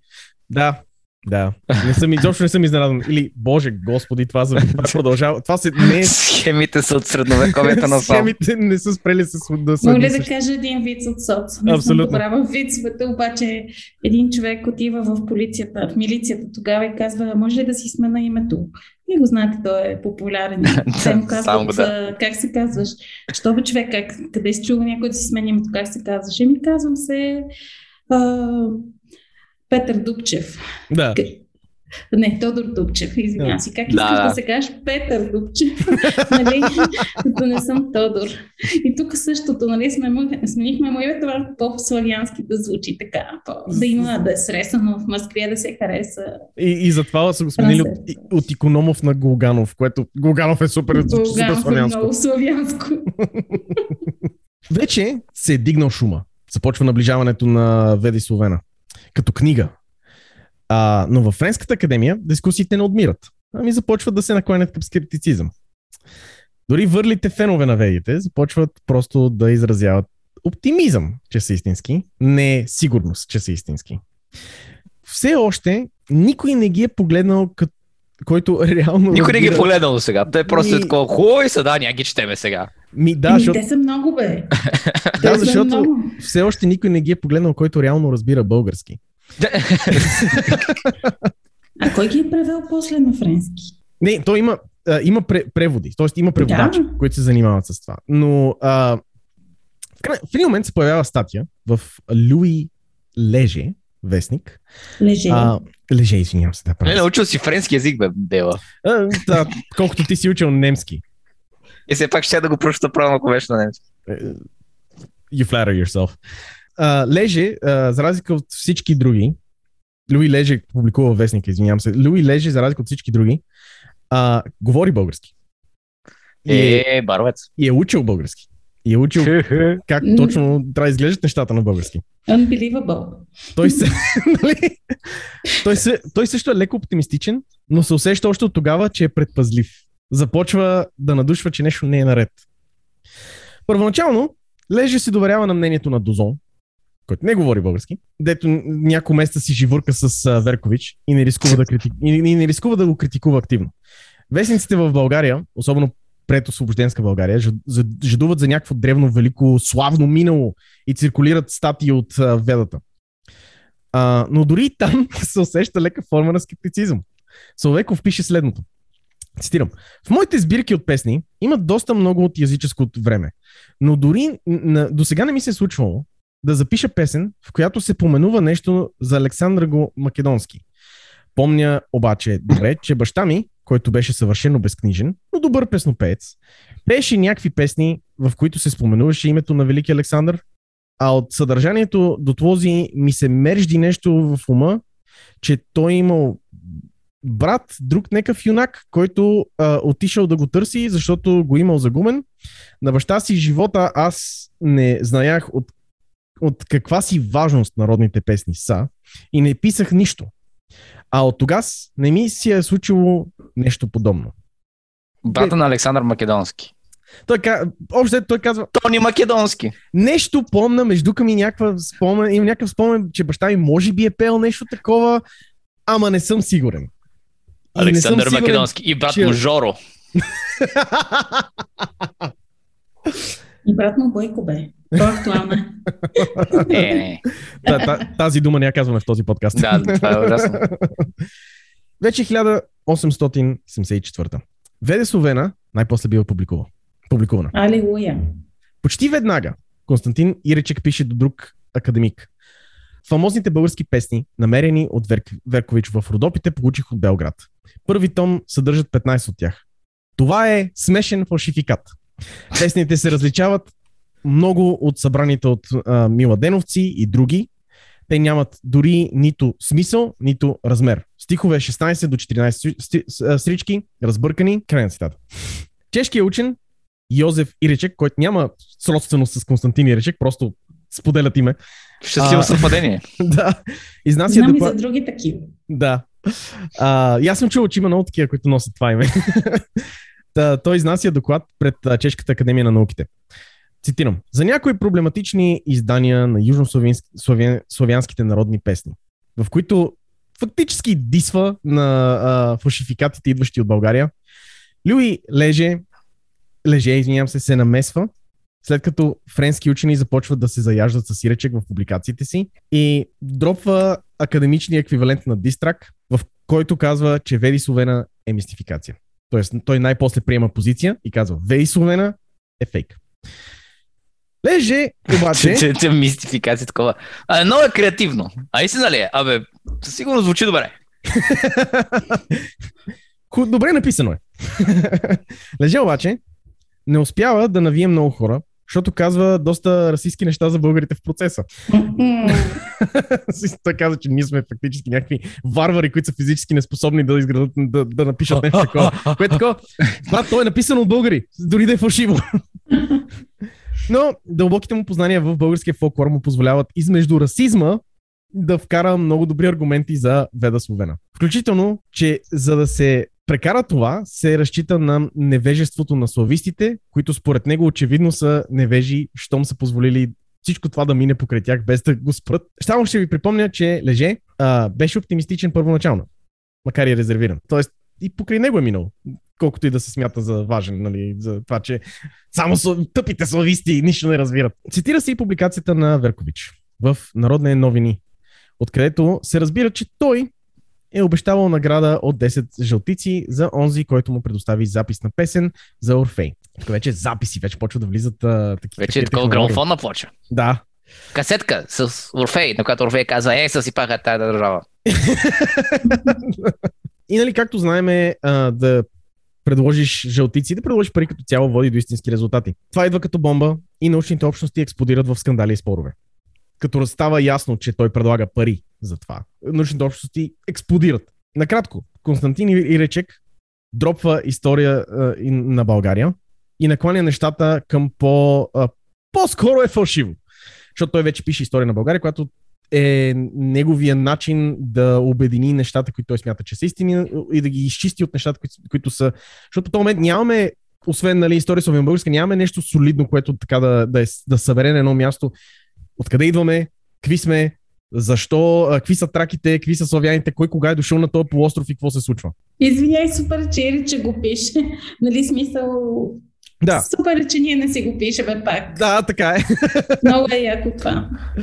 да, да, не съм, изобщо не съм изненадан. Или, боже, господи, това, за, това продължава. Това се, не е Схемите са от средновековието на СОМ. Схемите не са спрели с да са. Мога ли да кажа един вид от соц? Не Абсолютно. съм добра в вицовете, обаче един човек отива в полицията, в милицията тогава и казва, може ли да си смена името? И го знаете, той е популярен. [LAUGHS] Те му Само казват, да. как се казваш? Що бе човек, как, къде си чува някой да си сменя името, как се казваш? Еми казвам се а, Петър Дупчев. Да. Не, Тодор Дупчев, извинявам се. Как Да, искаш да, да. се кажеш Петър Дупчев, [LAUGHS] нали? Като не съм Тодор. И тук същото, нали, сме, сменихме му името по-славянски да звучи така, по, да има да е сресано в Москвия, да се хареса. И, и затова са го сменили от, от Икономов на Голганов, което Голганов е супер, супер Голганов е славянско. много славянско. [LAUGHS] Вече се е дигнал шума. Започва наближаването на Веди Словена. Като книга. А, но във Френската академия дискусиите не отмират. Ами започват да се накланят към скептицизъм. Дори върлите фенове на ведите започват просто да изразяват оптимизъм, че са истински, не сигурност, че са истински. Все още никой не ги е погледнал като който реално. Никой не ги е погледнал до сега. Те просто е Ми- такова, хубави са, да, няма ги четеме сега. Ми, да, Еми, защото Те са много, бе. Да, защото много. все още никой не ги е погледнал, който реално разбира български. А кой ги е превел после на френски? Не, то има, а, има пре, преводи, т.е. има преводачи, Да. които се занимават с това. Но а, в, край, в един момент се появява статия в Луи Леже, вестник. Леже. А, Леже, извинявам се, да Не, научил си френски язик, бе, Дева. А, да, колкото ти си учил немски. И все пак ще да го прочета правилно, ако беше на немски. Е, You flatter yourself. А, Леже, а, за разлика от всички други, Луи Леже публикува вестника, извинявам се. Луи Леже, за разлика от всички други, а, говори български. И е, Е, баровец. и е учил български. И е учил [LAUGHS] как точно трябва да изглеждат нещата на български. Unbelievable. Той, се, [LAUGHS] нали? той, се, той също е леко оптимистичен, но се усеща още от тогава, че е предпазлив. Започва да надушва, че нещо не е наред. Първоначално Леже се доверява на мнението на Дозон, който не говори български, дето няколко месеца си живурка с а, Веркович и не, рискува да критик... и, и не рискува да го критикува активно. Вестниците в България, особено пред освобожденска България, жадуват за някакво древно, велико, славно минало и циркулират статии от а, Ведата. А, но дори и там [LAUGHS] се усеща лека форма на скептицизъм. Соловеков пише следното. Цитирам. В моите сбирки от песни има доста много от язическото време, но дори на, до сега не ми се е случвало да запиша песен, в която се поменува нещо за Александър го Македонски. Помня обаче добре, че баща ми, който беше съвършено безкнижен, но добър песнопеец, пееше някакви песни, в които се споменуваше името на Велики Александър, а от съдържанието до този ми се мержди нещо в ума, че той имал брат, друг некъв юнак, който а, отишъл да го търси, защото го имал загумен. На баща си живота аз не знаях от, от каква си важност народните песни са и не писах нищо. А от тогас не ми си е случило нещо подобно. Брата на Александър Македонски. Той, общо той казва, Тони Македонски. нещо помна, между ми някаква спомен, има някакъв спомен, че баща ми може би е пел нещо такова, ама не съм сигурен. И съм Александър сигурен, Македонски. И брат че- му Жоро. [LAUGHS] И брат му Бойко бе. По-актуална. [LAUGHS] Не, не. Та- та- Тази дума не я казваме в този подкаст. Да, това е ужасно. [LAUGHS] Вече 1874. Веде Словена най-после бива публикува. публикувана. Алилуя. Почти веднага Константин Иречек пише до друг академик. Фамозните български песни, намерени от Верк... Веркович в Родопите, получих от Белград. Първи том съдържат 15 от тях. Това е смешен фалшификат. Песните се различават много от събраните от а, Миладеновци и други. Те нямат дори нито смисъл, нито размер. Стихове 16 до 14 сти- с- а, стрички, разбъркани, край на цитата. Чешкият учен Йозеф Иречек, който няма сродственост с Константин Иречек, просто споделят име. Щастливо съвпадение. [LAUGHS] да, изнася Знам и доклад... за други такива. Да. А, и аз съм чувал, че има много такива, които носят това име. Той изнася доклад пред Чешката академия на науките. Цитирам. За някои проблематични издания на южнославянските народни песни, в които фактически дисва на а, фалшификатите, идващи от България, Люи Леже, Леже, извинявам се, се намесва, след като френски учени започват да се заяждат с сиречек в публикациите си и дропва академичния еквивалент на Дистрак, в който казва, че Веди Словена е мистификация. Тоест, той най-после приема позиция и казва, Вей Словена е фейк. Леже, обаче, Че, че мистификация такова. А, много е креативно. А истина ли е? Абе, със сигурно звучи добре. [LAUGHS] Добре написано е. [LAUGHS] Леже обаче не успява да навие много хора, защото казва доста расистски неща за българите в процеса. [LAUGHS] Той каза, че ние сме фактически някакви варвари, които са физически неспособни да изградат, да, да напишат нещо такова. Което такова, брат, то е написано от българи, дори да е фалшиво. [LAUGHS] Но дълбоките му познания в българския фолклор му позволяват измежду расизма да вкара много добри аргументи за Веда Словена. Включително, че за да се прекара това, се разчита на невежеството на славистите, които според него очевидно са невежи, щом са позволили всичко това да мине покрай тях, без да го спрат. Само ще ви припомня, че Леже а, беше оптимистичен първоначално, макар и резервиран. Тоест, и покрай него е минал. Колкото и да се смята за важен, нали, за това, че само тъпите слависти нищо не разбират. Цитира се и публикацията на Веркович в Народни новини, откъдето се разбира, че той е обещавал награда от 10 жълтици за онзи, който му предостави запис на песен за Орфей. Тук вече записи, вече почва да влизат а, такива. Вече е такова грамофонна плоча. Да. Касетка с Орфей, на която Орфей казва, е, съсипаха тая държава. [LAUGHS] И нали, както знаем, е, да предложиш жълтици, да предложиш пари като цяло води до истински резултати. Това идва като бомба и научните общности експлодират в скандали и спорове. Като става ясно, че той предлага пари за това, научните общности експлодират. Накратко, Константин Иречек дропва история а, на България и накланя нещата към по, а, по-скоро е фалшиво. Защото той вече пише история на България, която е неговия начин да обедини нещата, които той смята, че са истини и да ги изчисти от нещата, които, които са. Защото в този момент нямаме, освен нали, история с българска, нямаме нещо солидно, което така да, да, е, да събере на едно място. Откъде идваме, какви сме, защо, какви са траките, какви са славяните, кой кога е дошъл на този полуостров и какво се случва. Извиняй, супер, че Ериче го пише. [LAUGHS] Нали смисъл... Да, Супер, е, че ние не си го пишеме пак. да, така е. [LAUGHS] Много е яко това. И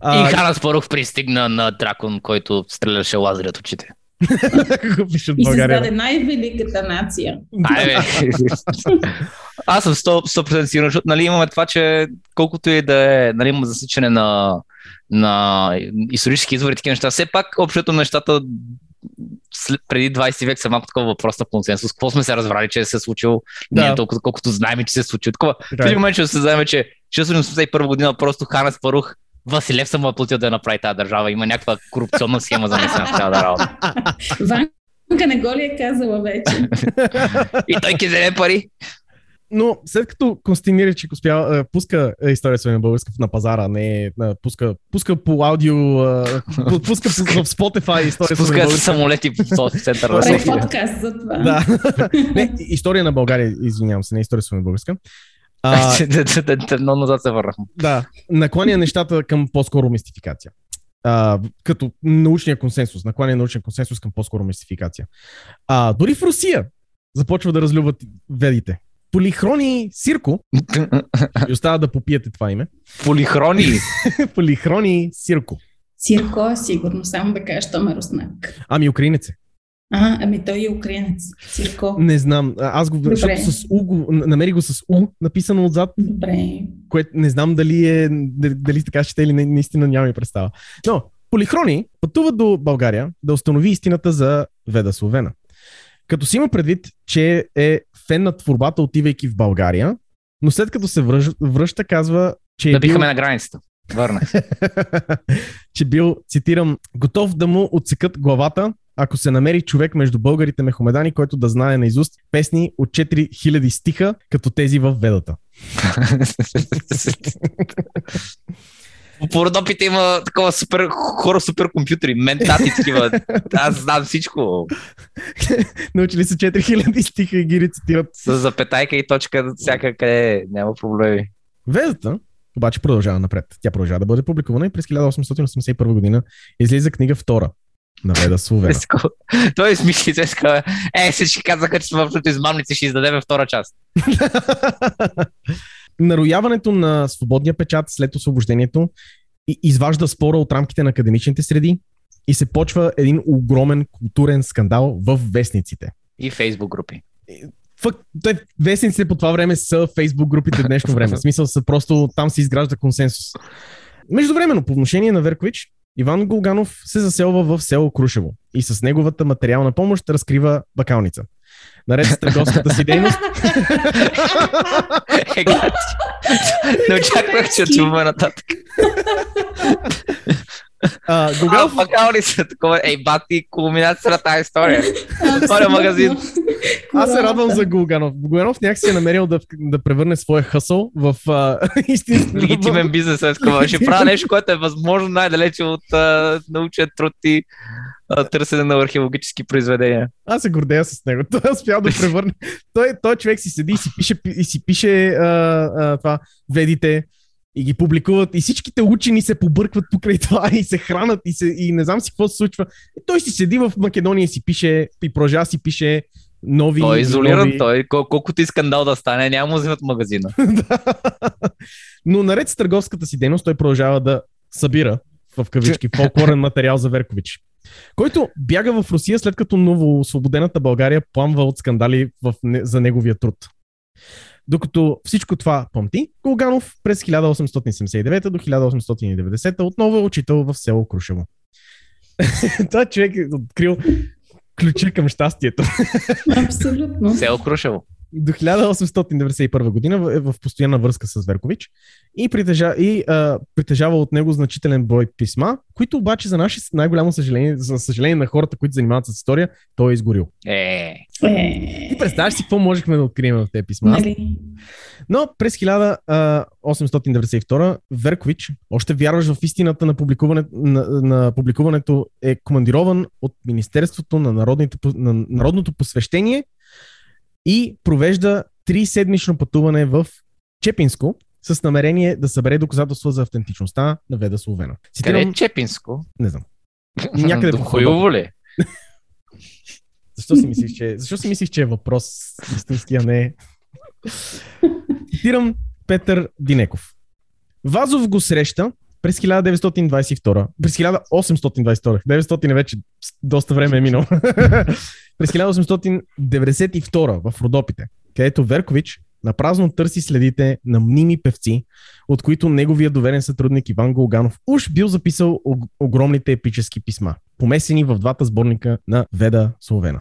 А, Хана Спарух пристигна на дракон, който стреляше лазери от очите. [LAUGHS] какво пише от И България? създаде най-великата нация. Ай, бе. Аз съм 100%, 100% сигурен, защото нали, имаме това, че колкото и да е, нали, има засичане на, на исторически извори и такива неща, все пак общото нещата след, преди 20 век са малко такова въпрос на консенсус. Какво сме се разбрали, че се е случило? Да. Да. Ние толкова, колкото знаем, че се е случило. Такова. В Така е. един момент ще се знаем, че 681 година просто Хана Спарух Василев съм му е платил да я направи тази държава. Има някаква корупционна схема за месена в тази държава. Ванка не го ли е казала вече? [LAUGHS] И той ки взе пари. Но след като Константин Иречек успява, пуска а, историята на българска на пазара, не пуска, пуска по аудио, пуска в Spotify на Спускат се българска. самолети в този център на Прави София. подкаст за това. Да. не, история на България, извинявам се, не историята на българска. А, [LAUGHS] Но назад се върнахме. да, накланя нещата към по-скоро мистификация. А, като научния консенсус, накланя научния консенсус към по-скоро мистификация. А, дори в Русия започва да разлюбват ведите. Полихрони Сирко, и остава да попиете това име, Полихрони. [LAUGHS] Полихрони Сирко. Сирко е сигурно, само да кажа, що ме руснак. Ами украинец е. А, ами той е украинец. Сирко. Не знам, аз го Добре. с У, го, намери го с У, написано отзад, Добре. което не знам дали е, дали така ще или не, наистина нямам и представа. Но Полихрони пътува до България да установи истината за Веда Словена. Като си има предвид, че е фен на творбата, отивайки в България, но след като се връща, връща казва, че е Да бил, на границата. Върнах [LAUGHS] че бил, цитирам, готов да му отсекат главата, ако се намери човек между българите мехомедани, който да знае наизуст песни от 4000 стиха, като тези в Ведата. [LAUGHS] По Родопите има такова супер, хора суперкомпютри, ментати такива. Аз знам всичко. Научили се 4000 стиха и ги рецитират. С запетайка и точка всякъде. Няма проблеми. Ведата обаче продължава напред. Тя продължава да бъде публикувана и през 1881 година излиза книга втора на Веда Словена. Той смисли, се иска, е, всички казаха, че сме общото измамници, ще издадем втора част. [LAUGHS] Нарояването на свободния печат след освобождението изважда спора от рамките на академичните среди и се почва един огромен културен скандал в вестниците. И фейсбук групи. Фак, те, вестниците по това време са фейсбук групите в днешно време. В смисъл са просто там се изгражда консенсус. Междувременно, по отношение на Веркович, Иван Голганов се заселва в село Крушево и с неговата материална помощ разкрива бакалница. Наред с търговската си дейност, [LAUGHS] Е. Не очаквах, че чуваме нататък. А, А, Голганов, бакални са такова. Ей, бати, кулминация на тази история. Отворя магазин. аз се радвам за Голганов. Голганов някак си е намерил да, да превърне своя хъсъл в а, [LAUGHS] истински Легитимен [LAUGHS] бизнес е такова. Ще правя нещо, което е възможно най-далече от а, научен труд и търсене на археологически произведения. Аз се гордея с него. [LAUGHS] Той е успял да превърне. Той, той човек си седи и си пише, и си пише а, а, това, ведите и ги публикуват и всичките учени се побъркват покрай [LAUGHS] това и се хранат и, се, и не знам си какво се случва. И той си седи в Македония и си пише, и продължава си пише нови... Той е изолиран, нови... той кол- колкото и скандал да стане, няма му взимат магазина. [LAUGHS] Но наред с търговската си дейност, той продължава да събира в кавички фолклорен материал за Веркович, който бяга в Русия след като новоосвободената България пламва от скандали в, за неговия труд. Докато всичко това помти, Голганов през 1879 до 1890 отново е учител в село Крушево. [LAUGHS] Това човек е открил ключа към щастието. Абсолютно. Село Крушево. До 1891 година е в постоянна връзка с Веркович и, притежа, и а, притежава от него значителен брой писма, които обаче за наше най-голямо съжаление, за съжаление на хората, които занимават с история, той е изгорил. Е, Е, Ти представяш си какво можехме да открием в тези писма? Нали? Но през 1892 Веркович, още вярваш в истината на, публикуване, на, на публикуването, е командирован от Министерството на, народните, на Народното посвещение и провежда три седмично пътуване в Чепинско с намерение да събере доказателства за автентичността на Веда Словена. къде Цитирам, е Чепинско? не знам. Някъде [LAUGHS] по Хуйово ли? [LAUGHS] Защо си мислиш, че, защо си мислиш, че е въпрос истински, а не е? Цитирам Петър Динеков. Вазов го среща през 1922. През 1822. 900 е вече доста време е минало. [LAUGHS] през 1892 в Родопите, където Веркович на празно търси следите на мними певци, от които неговия доверен сътрудник Иван Голганов уж бил записал ог- огромните епически писма, помесени в двата сборника на Веда Словена.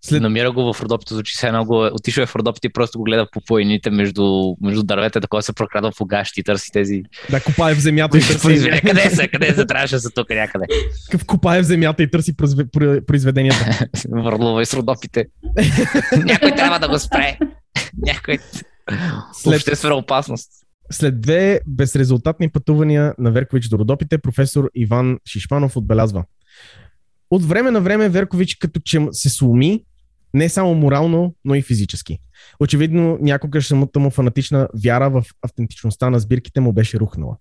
След... Намира го в Родопите, звучи се много. Отишъл е в Родопите и просто го гледа по планините между, между дървета, такова се прокрадва в огащи и търси тези. Да копае в земята и [LAUGHS] търси. Къде са? Къде са? Трябваше са тук някъде. Какъв копае в земята и търси произве- про- произведенията. [LAUGHS] Върлува и с Родопите. [LAUGHS] Някой трябва да го спре. Някой. След, Обществена опасност. след две безрезултатни пътувания на Веркович до Родопите, професор Иван Шишманов отбелязва. От време на време Веркович като че се сломи, не само морално, но и физически. Очевидно, някога самата му фанатична вяра в автентичността на сбирките му беше рухнала.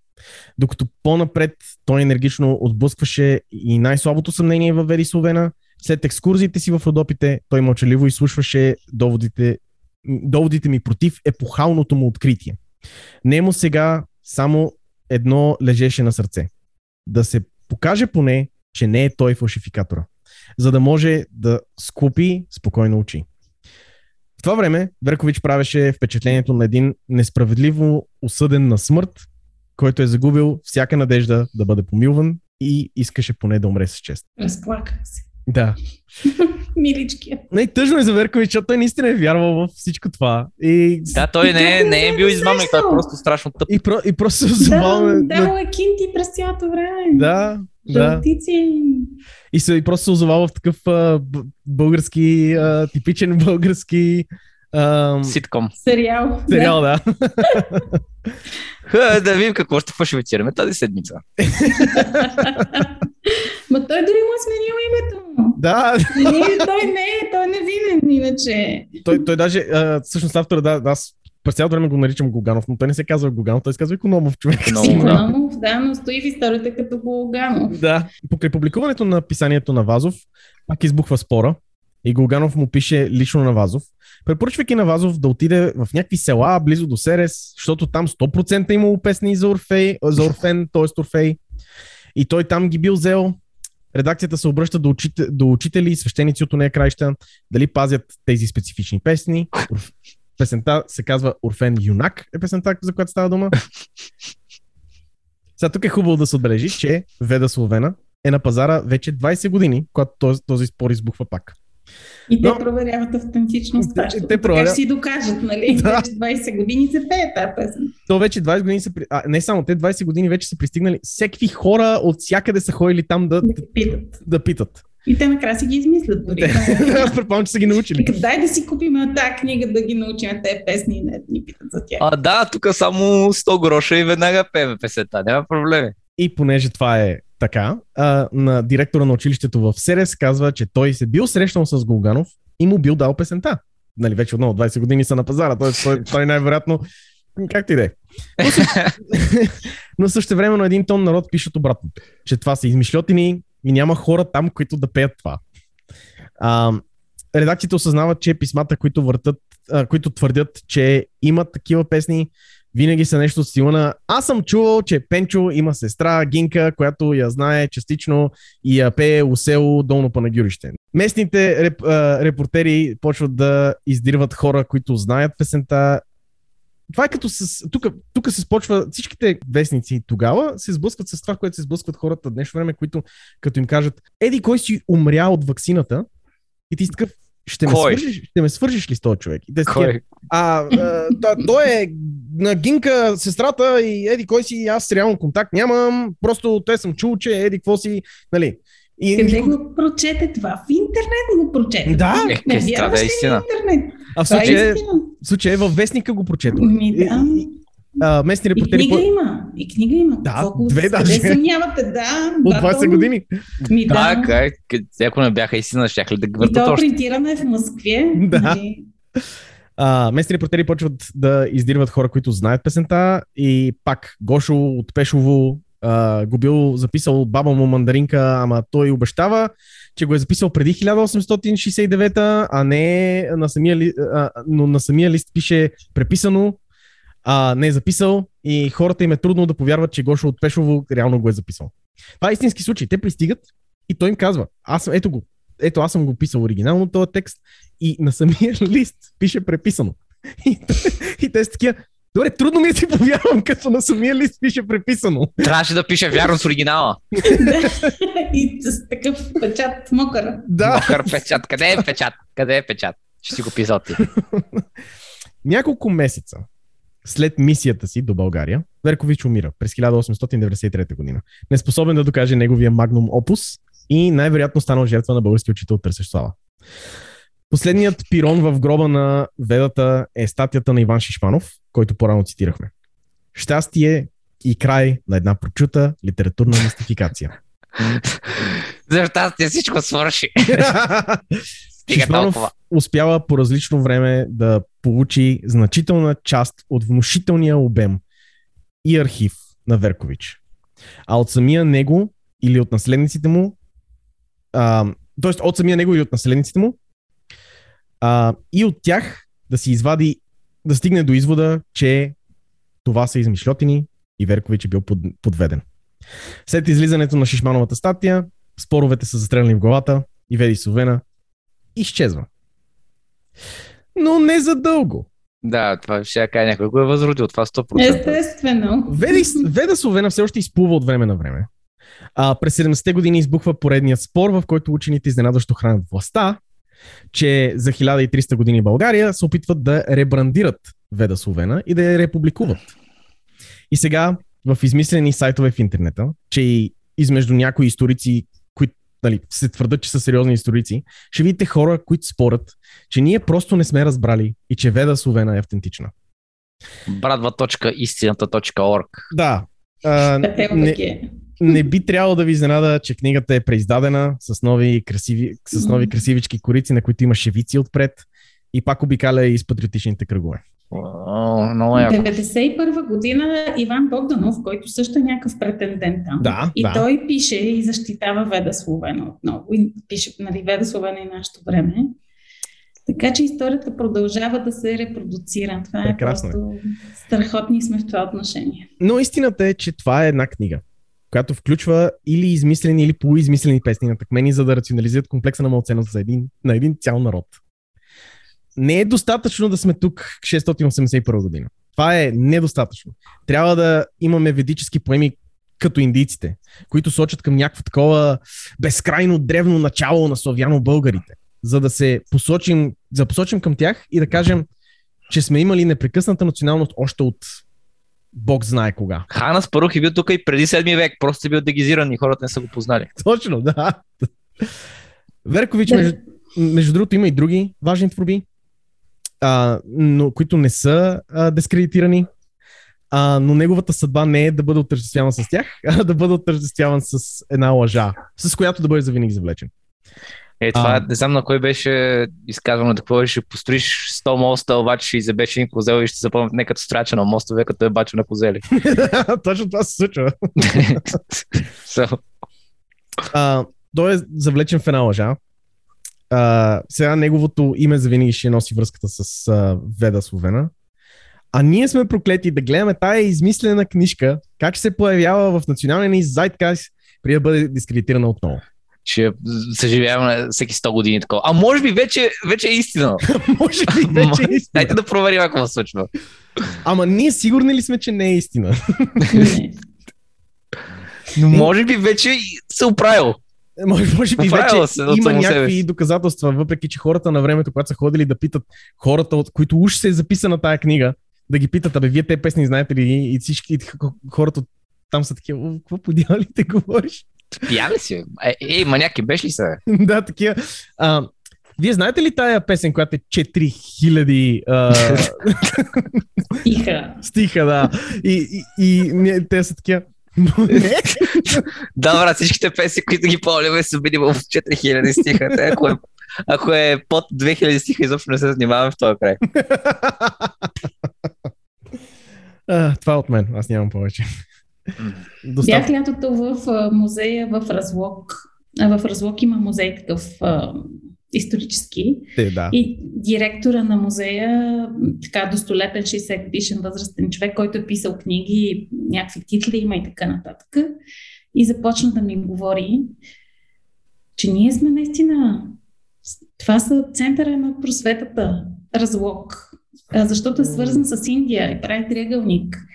Докато по-напред той енергично отблъскваше и най-слабото съмнение във Веди Словена, след екскурзиите си в Родопите, той мълчаливо изслушваше доводите, доводите ми против епохалното му откритие. Немо сега само едно лежеше на сърце. Да се покаже поне, че не е той фалшификатора, за да може да скупи спокойно очи. В това време Веркович правеше впечатлението на един несправедливо осъден на смърт, който е загубил всяка надежда да бъде помилван и искаше поне да умре с чест. Разплаках се. Да. [LAUGHS] Миличкия. Най-тъжно е за Веркович, защото той наистина е вярвал в всичко това. И, Да, той не, е- не е бил измамник, той е просто страшно тъп. и, про, и просто се Да, на... е кинти през цялото време. Да, да. Жълтици. И, се, и просто се озовал в такъв а, български, а, типичен български Ситком. Сериал. сериал, да. Ха, [LAUGHS] Да видим какво ще фалшифицираме тази седмица. [LAUGHS] Ма той дори му е сменил името. да, Не, той не е, той не винен, иначе. той, той даже, а, всъщност автора, да, да, аз през цялото време го наричам Гоганов, но той не се казва Гоганов, той се казва Икономов човек. Икономов, да. Но стои в историята като Голганов. Да. Покрай публикуването на писанието на Вазов, пак избухва спора и Голганов му пише лично на Вазов, препоръчвайки на Вазов да отиде в някакви села близо до Серес, защото там 100% имало песни за, Орфей, за Орфен, т.е. Орфей. И той там ги бил взел. Редакцията се обръща до, учите, до учители и свещеници от нея краища, дали пазят тези специфични песни. Песента се казва Орфен Юнак, е песента, за която става дума. Сега тук е хубаво да се отбележи, че Веда Словена е на пазара вече 20 години, когато този, този спор избухва пак. И те Но- проверяват автентичност. Те- Те, те те проверя- си докажат, нали? Да. Да. 20 години се пее тази песен. То вече 20 години са... А, не само, те 20 години вече са пристигнали. Всеки хора от всякъде са ходили там да, Да питат. да питат. И те накрая си ги измислят дори. [LAUGHS] Аз предполагам, че са ги научили. [LAUGHS] Дай да си купим тази книга да ги научим тези песни и не да ни питат за тях. А, да, тук само 100 гроша и веднага пеме песента. Няма проблеми. И понеже това е така, а, на директора на училището в Серес казва, че той се бил срещнал с Голганов и му бил дал песента. Нали, вече отново 20 години са на пазара, т.е. той, той най-вероятно както и да е. Но също, [LAUGHS] но също времено един тон народ пишат обратното, че това са измишлетини и няма хора там, които да пеят това. А, редакциите осъзнават, че писмата, които въртат, а, които твърдят, че имат такива песни, винаги са нещо от стила на Аз съм чувал, че Пенчо има сестра Гинка, която я знае частично и я пее у село Долно Панагюрище. Местните реп, а, репортери почват да издирват хора, които знаят песента. Това е като с... Тук, тук се спочва... Всичките вестници тогава се сблъскват с това, което се сблъскват хората в днешно време, които като им кажат Еди, кой си умря от ваксината? И ти си такъв, ще ме, Кой? свържиш, ще ме свържиш ли с този човек? И такива, Кой? а, а та, той е на Гинка, сестрата и еди кой си, аз реално контакт нямам, просто те съм чул, че еди какво си, нали. И, Къде го прочете това? В интернет го прочете. Да, Е, Не е, това вярваш да ли на интернет? А в е случая, в случая във вестника го прочетох. Ми, да. И- и- А, местни И репортери книга по... има. И книга има. Да, Какво- две къде даже. съмнявате? Да. от да, 20 то- години. Ми, да. Да, как? Ако не бяха истина, щях ли да И въртат то още? принтиране в Москве. Да. Нали? А, местни репортери почват да издирват хора, които знаят песента и пак Гошо от Пешово а, го бил записал баба му мандаринка, ама той обещава, че го е записал преди 1869, а не на самия, ли, а, но на самия лист пише преписано, а не е записал и хората им е трудно да повярват, че Гошо от Пешово реално го е записал. Това е истински случай. Те пристигат и той им казва, аз ето го, ето аз съм го писал оригинално този текст и на самия [LAUGHS] лист пише преписано. И, и те са такива, добре, трудно ми е да си повярвам, като на самия лист пише преписано. Трябваше да пише вярно с оригинала. И с такъв печат мокър. Да. Мокър печат. Къде е печат? Къде е печат? Ще си го писал ти. Няколко месеца след мисията си до България, Веркович умира през 1893 година. Неспособен да докаже неговия магнум опус и най-вероятно станал жертва на български учител търсещ слава. Последният пирон в гроба на Ведата е статията на Иван Шишманов, който по-рано цитирахме. Щастие и край на една прочута литературна мистификация. [LAUGHS] За щастие всичко свърши. [LAUGHS] Шишманов успява по различно време да получи значителна част от внушителния обем и архив на Веркович. А от самия него или от наследниците му, а, т.е. от самия него или от наследниците му, а, и от тях да си извади, да стигне до извода, че това са измишлетини и Веркович е бил под, подведен. След излизането на Шишмановата статия, споровете са застрелени в главата и Веди Совена изчезва. Но не за дълго. Да, това ще кажа някой го е възродил. Това 100%. Естествено. Веди, Веда Словена все още изплува от време на време. А, през 70-те години избухва поредният спор, в който учените изненадващо хранят властта, че за 1300 години България се опитват да ребрандират Веда Словена и да я републикуват. И сега в измислени сайтове в интернета, че и измежду някои историци, които нали, се твърдат, че са сериозни историци, ще видите хора, които спорят, че ние просто не сме разбрали и че Веда Словена е автентична. Брадва.истината.орг Да. А, не, не... е. би трябвало да ви изненада, че книгата е преиздадена с нови, красиви, с нови красивички корици, на които има шевици отпред и пак обикаля из патриотичните кръгове. О, Много яко. 91 година Иван Богданов, който също е някакъв претендент там. Да, и да. той пише и защитава Веда Словена отново. И пише, нали, Веда Словена и нашето време. Така че историята продължава да се репродуцира. Това Прекрасно е е. просто страхотни сме в това отношение. Но истината е, че това е една книга. Която включва или измислени, или полуизмислени песни на такмени, за да рационализират комплекса на малценност за един, на един цял народ. Не е достатъчно да сме тук 681 година. Това е недостатъчно. Трябва да имаме ведически поеми като индийците, които сочат към някакво такова безкрайно древно начало на славяно-българите, за да се посочим, за посочим към тях и да кажем, че сме имали непрекъсната националност още от Бог знае кога. Хана Спарух е бил тук и преди 7 век, просто е бил дегизиран и хората не са го познали. Точно, да. Веркович, Да. между, между другото, има и други важни творби, а, но, които не са а, дискредитирани. А, но неговата съдба не е да бъде отъждествяван с тях, а да бъде отъждествяван с една лъжа, с която да бъде завинаги завлечен. Е, това А. не знам на кой беше изказвано, какво ще построиш 100 моста, обаче ще изебеш един козел и ще запомнят не като страча на мостове, като е бача на козели. [LAUGHS] Точно това се случва. [LAUGHS] so, А, той е завлечен в една лъжа. А, сега неговото име завинаги ще носи връзката с а, Веда Словена. А ние сме проклети да гледаме тая измислена книжка, как се появява в националния ни зайткайс, преди да бъде дискредитирана отново. Ще съживяваме всеки 100 години такова. А може би вече, вече е истина. [LAUGHS] Може би вече е истина. Дайте да проверим какво се случва. Ама ние сигурни ли сме, че не е истина? [LAUGHS] Но може би вече се оправил. Може, може би Оправила вече се има себе някакви си. доказателства, въпреки че хората на времето, когато са ходили да питат хората, от които уж се е записана тая книга, да ги питат, абе, вие те песни знаете ли и всички хората там са такива, «О, какво по дяволите говориш? Пия ли си? Е, ей, маняки, беше ли се? [LAUGHS] да, такива. А, вие знаете ли тая песен, която е 4000 а, Тиха. стиха, да? И, и, и те са такива. [LAUGHS] Да, брат, всичките песни, които ги помняме, са минимум в 4000 стиха. Те, ако, е, ако е под 2000 стиха, изобщо не се занимаваме в този край. [LAUGHS] а, това е от мен, аз нямам повече. Бях Достатъчно. лятото в музея в Разлог. А, в Разлог има музей такъв исторически. Те, да. И директора на музея, така достолетен 60 годишен възрастен човек, който е писал книги, някакви титли има и така нататък. И започна да ми говори, че ние сме наистина. Това са центъра на просветата, разлог. Защото е свързан с Индия и прави триъгълник. [LAUGHS]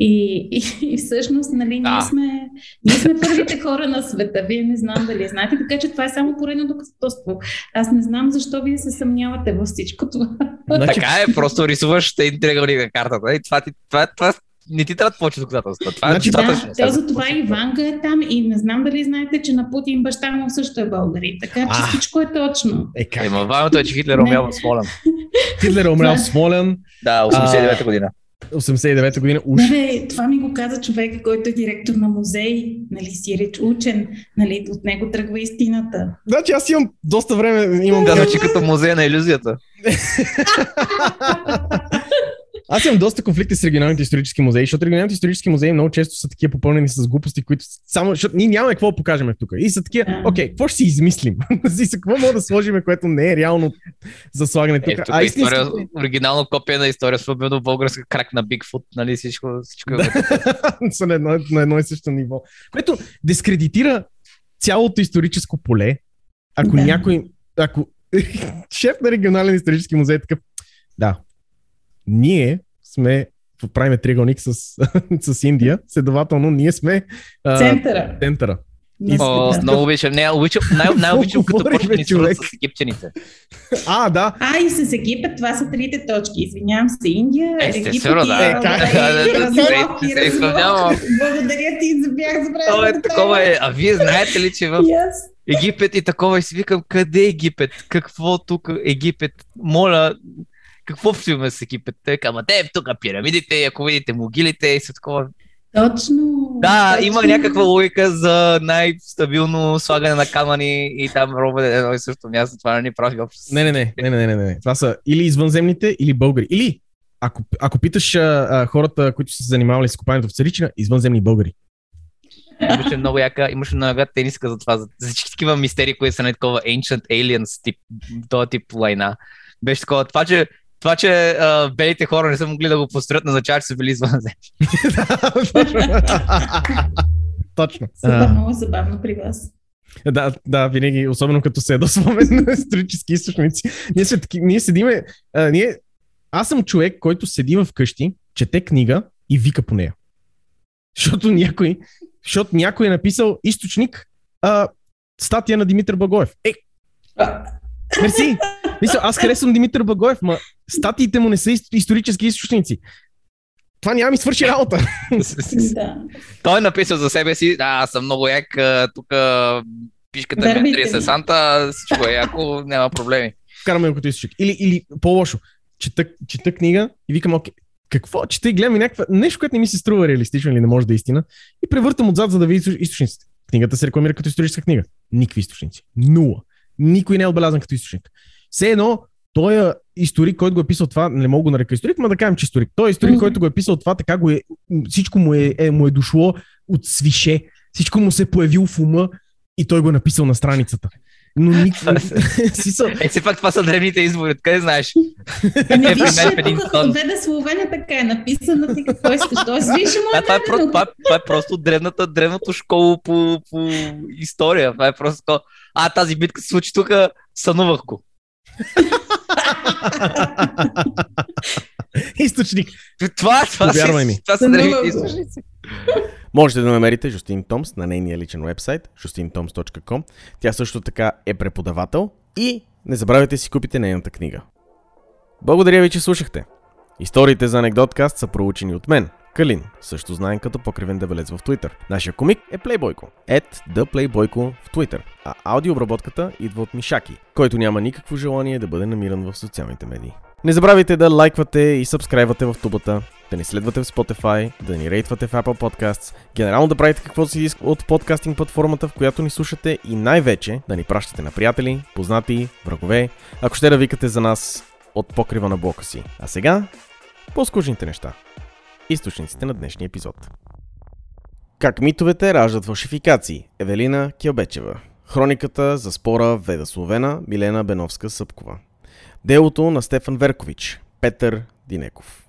И, и, и всъщност, нали, ние, Да. сме, ние сме първите хора на света. Вие не знам дали знаете, така че това е само поредно доказателство. Аз не знам защо вие се съмнявате във всичко това. Значи, Така е, просто рисуваш един триъгълник на картата и това, ти, това, това, не ти трябва повече доказателства. Това Значи, е достатъчно. Да, то за това и Ванга е там и не знам дали знаете, че на Путин баща му също е българин. Така че А. всичко е точно. е, как? Ема, важното е, че Хитлер умрял в Смолен. [LAUGHS] Хитлер е умрял в Да. Смолен, Да, 89-та година. 89-та година. Уж. Не, бе, това ми го каза човека, който е директор на музей, нали, сиреч учен, нали, от него тръгва истината. Значи аз имам доста време, имам Да, звучи като музея на иллюзията. [LAUGHS] Аз имам доста конфликти с регионалните исторически музеи, защото регионалните исторически музеи много често са такива попълнени с глупости, които само, защото ние нямаме какво да покажем тук. И са такива, окей, какво ще си измислим? [LAUGHS] И са, какво мога да сложим, което не е реално за слагане тук? Е, тук е история, оригинално копие на история, свободно българска крак на Бигфут, нали всичко, всичко е [LAUGHS] са на едно, на едно и също ниво. Което дискредитира цялото историческо поле, ако Да. някой, ако [LAUGHS] шеф на регионален исторически музей е такъв, да, ние сме правиме триъгълник с, [LAUGHS] с Индия, следователно ние сме а, Центъра. центъра. О, много обичам. Не, обичам, най- най-обичам като почне човек. с египтяните. А, да, А, и с Египет, това са трите точки. Извинявам се, Индия, Естествено, Египет и. Е. Благодаря ти, за бях забравила. Това е такова е. А вие знаете ли, че в. Египет и такова и си викам, къде е Египет? Какво тук Египет? Моля, какво в филма с Египет? Те ама те тук пирамидите, ако видите могилите и са такова. Точно. Да, точно. има някаква логика за най-стабилно слагане на камъни и там робът е едно и също място. Това не ни прави общо. не, не, не, не, не, не, не. Това са или извънземните, или българи. Или, ако, ако питаш а, а, хората, които са се занимавали с копането в Царичина, извънземни българи. Имаше много яка, имаше много яка тениска за това, за, за всички такива мистерии, които са на такова Ancient Aliens тип, този тип лайна. Беше такова, това, че това, че а, белите хора не са могли да го построят, означава, че са били извънземни. [LAUGHS] Точно. Супер, много забавно при вас. да, да, винаги, особено като се ядосваме [LAUGHS] на исторически източници. Ние, таки- ние седиме, а, ние, аз съм човек, който седи в къщи, чете книга и вика по нея. Защото някой, защото някой е написал източник, а, статия на Димитър Багоев. Е, мерси! Мисля, аз харесвам Димитър Багоев, ма статиите му не са ис- исторически източници. Това няма ми свърши работа. Да. Той е написал за себе си, да, аз съм много як, а, тук а, пишката ми е ми. Сесанта, всичко е яко, няма проблеми. Вкараме го като източник. Или, или по-лошо. Чета, чета книга и викам, окей, какво? Чета и гледам и някаква, нещо, което не ми се струва реалистично или не може да е истина. И превъртам отзад, за да видя източ- източниците. Книгата се рекламира като историческа книга. Никакви източници. Нула. Никой не е отбелязан като източник. Все едно, той е историк, който го е писал това, не мога го нарека историк, но да кажем, че историк. Той е историк, Мгм. който го е писал това, така го е, всичко му е, е, му е дошло от свише, всичко му се е появил в ума и той го е написал на страницата. Но никой... [LAUGHS] [LAUGHS] Смисъл, Е, все пак това са древните избори, откъде знаеш? Ами Е, виж, тук веде Словения така е написана, ти какво искаш. Тоест, виж, Да, е това, е просто, това, е, това е просто древната, древното школо по, по история. Това е просто а тази битка се случи тук, сънувах го. [LAUGHS] източник. Това, това, ми. това са древните източници. Можете да намерите Жустин Томс на нейния личен вебсайт justintoms.com. Тя също така е преподавател и не забравяйте си купите нейната книга. Благодаря ви, че слушахте. Историите за анекдоткаст са проучени от мен, Калин, също знаен като покривен дебелец в Twitter. Нашия комик е Плейбойко, at ThePlayBoyko в Twitter, а аудиообработката идва от Мишаки, който няма никакво желание да бъде намиран в социалните медии. Не забравяйте да лайквате и сабскрайбвате в тубата, да ни следвате в Spotify, да ни рейтвате в Apple Podcasts, генерално да правите каквото си иска от подкастинг платформата, в която ни слушате и най-вече да ни пращате на приятели, познати, врагове, ако ще да викате за нас от покрива на блока си. А сега, по-скучните неща. Източниците на днешния епизод. Как митовете раждат фалшификации. Евелина Кялбечева. Хрониката за спора Веда Словена Милена Беновска Съпкова. Делото на Стефан Веркович. Петър Динеков.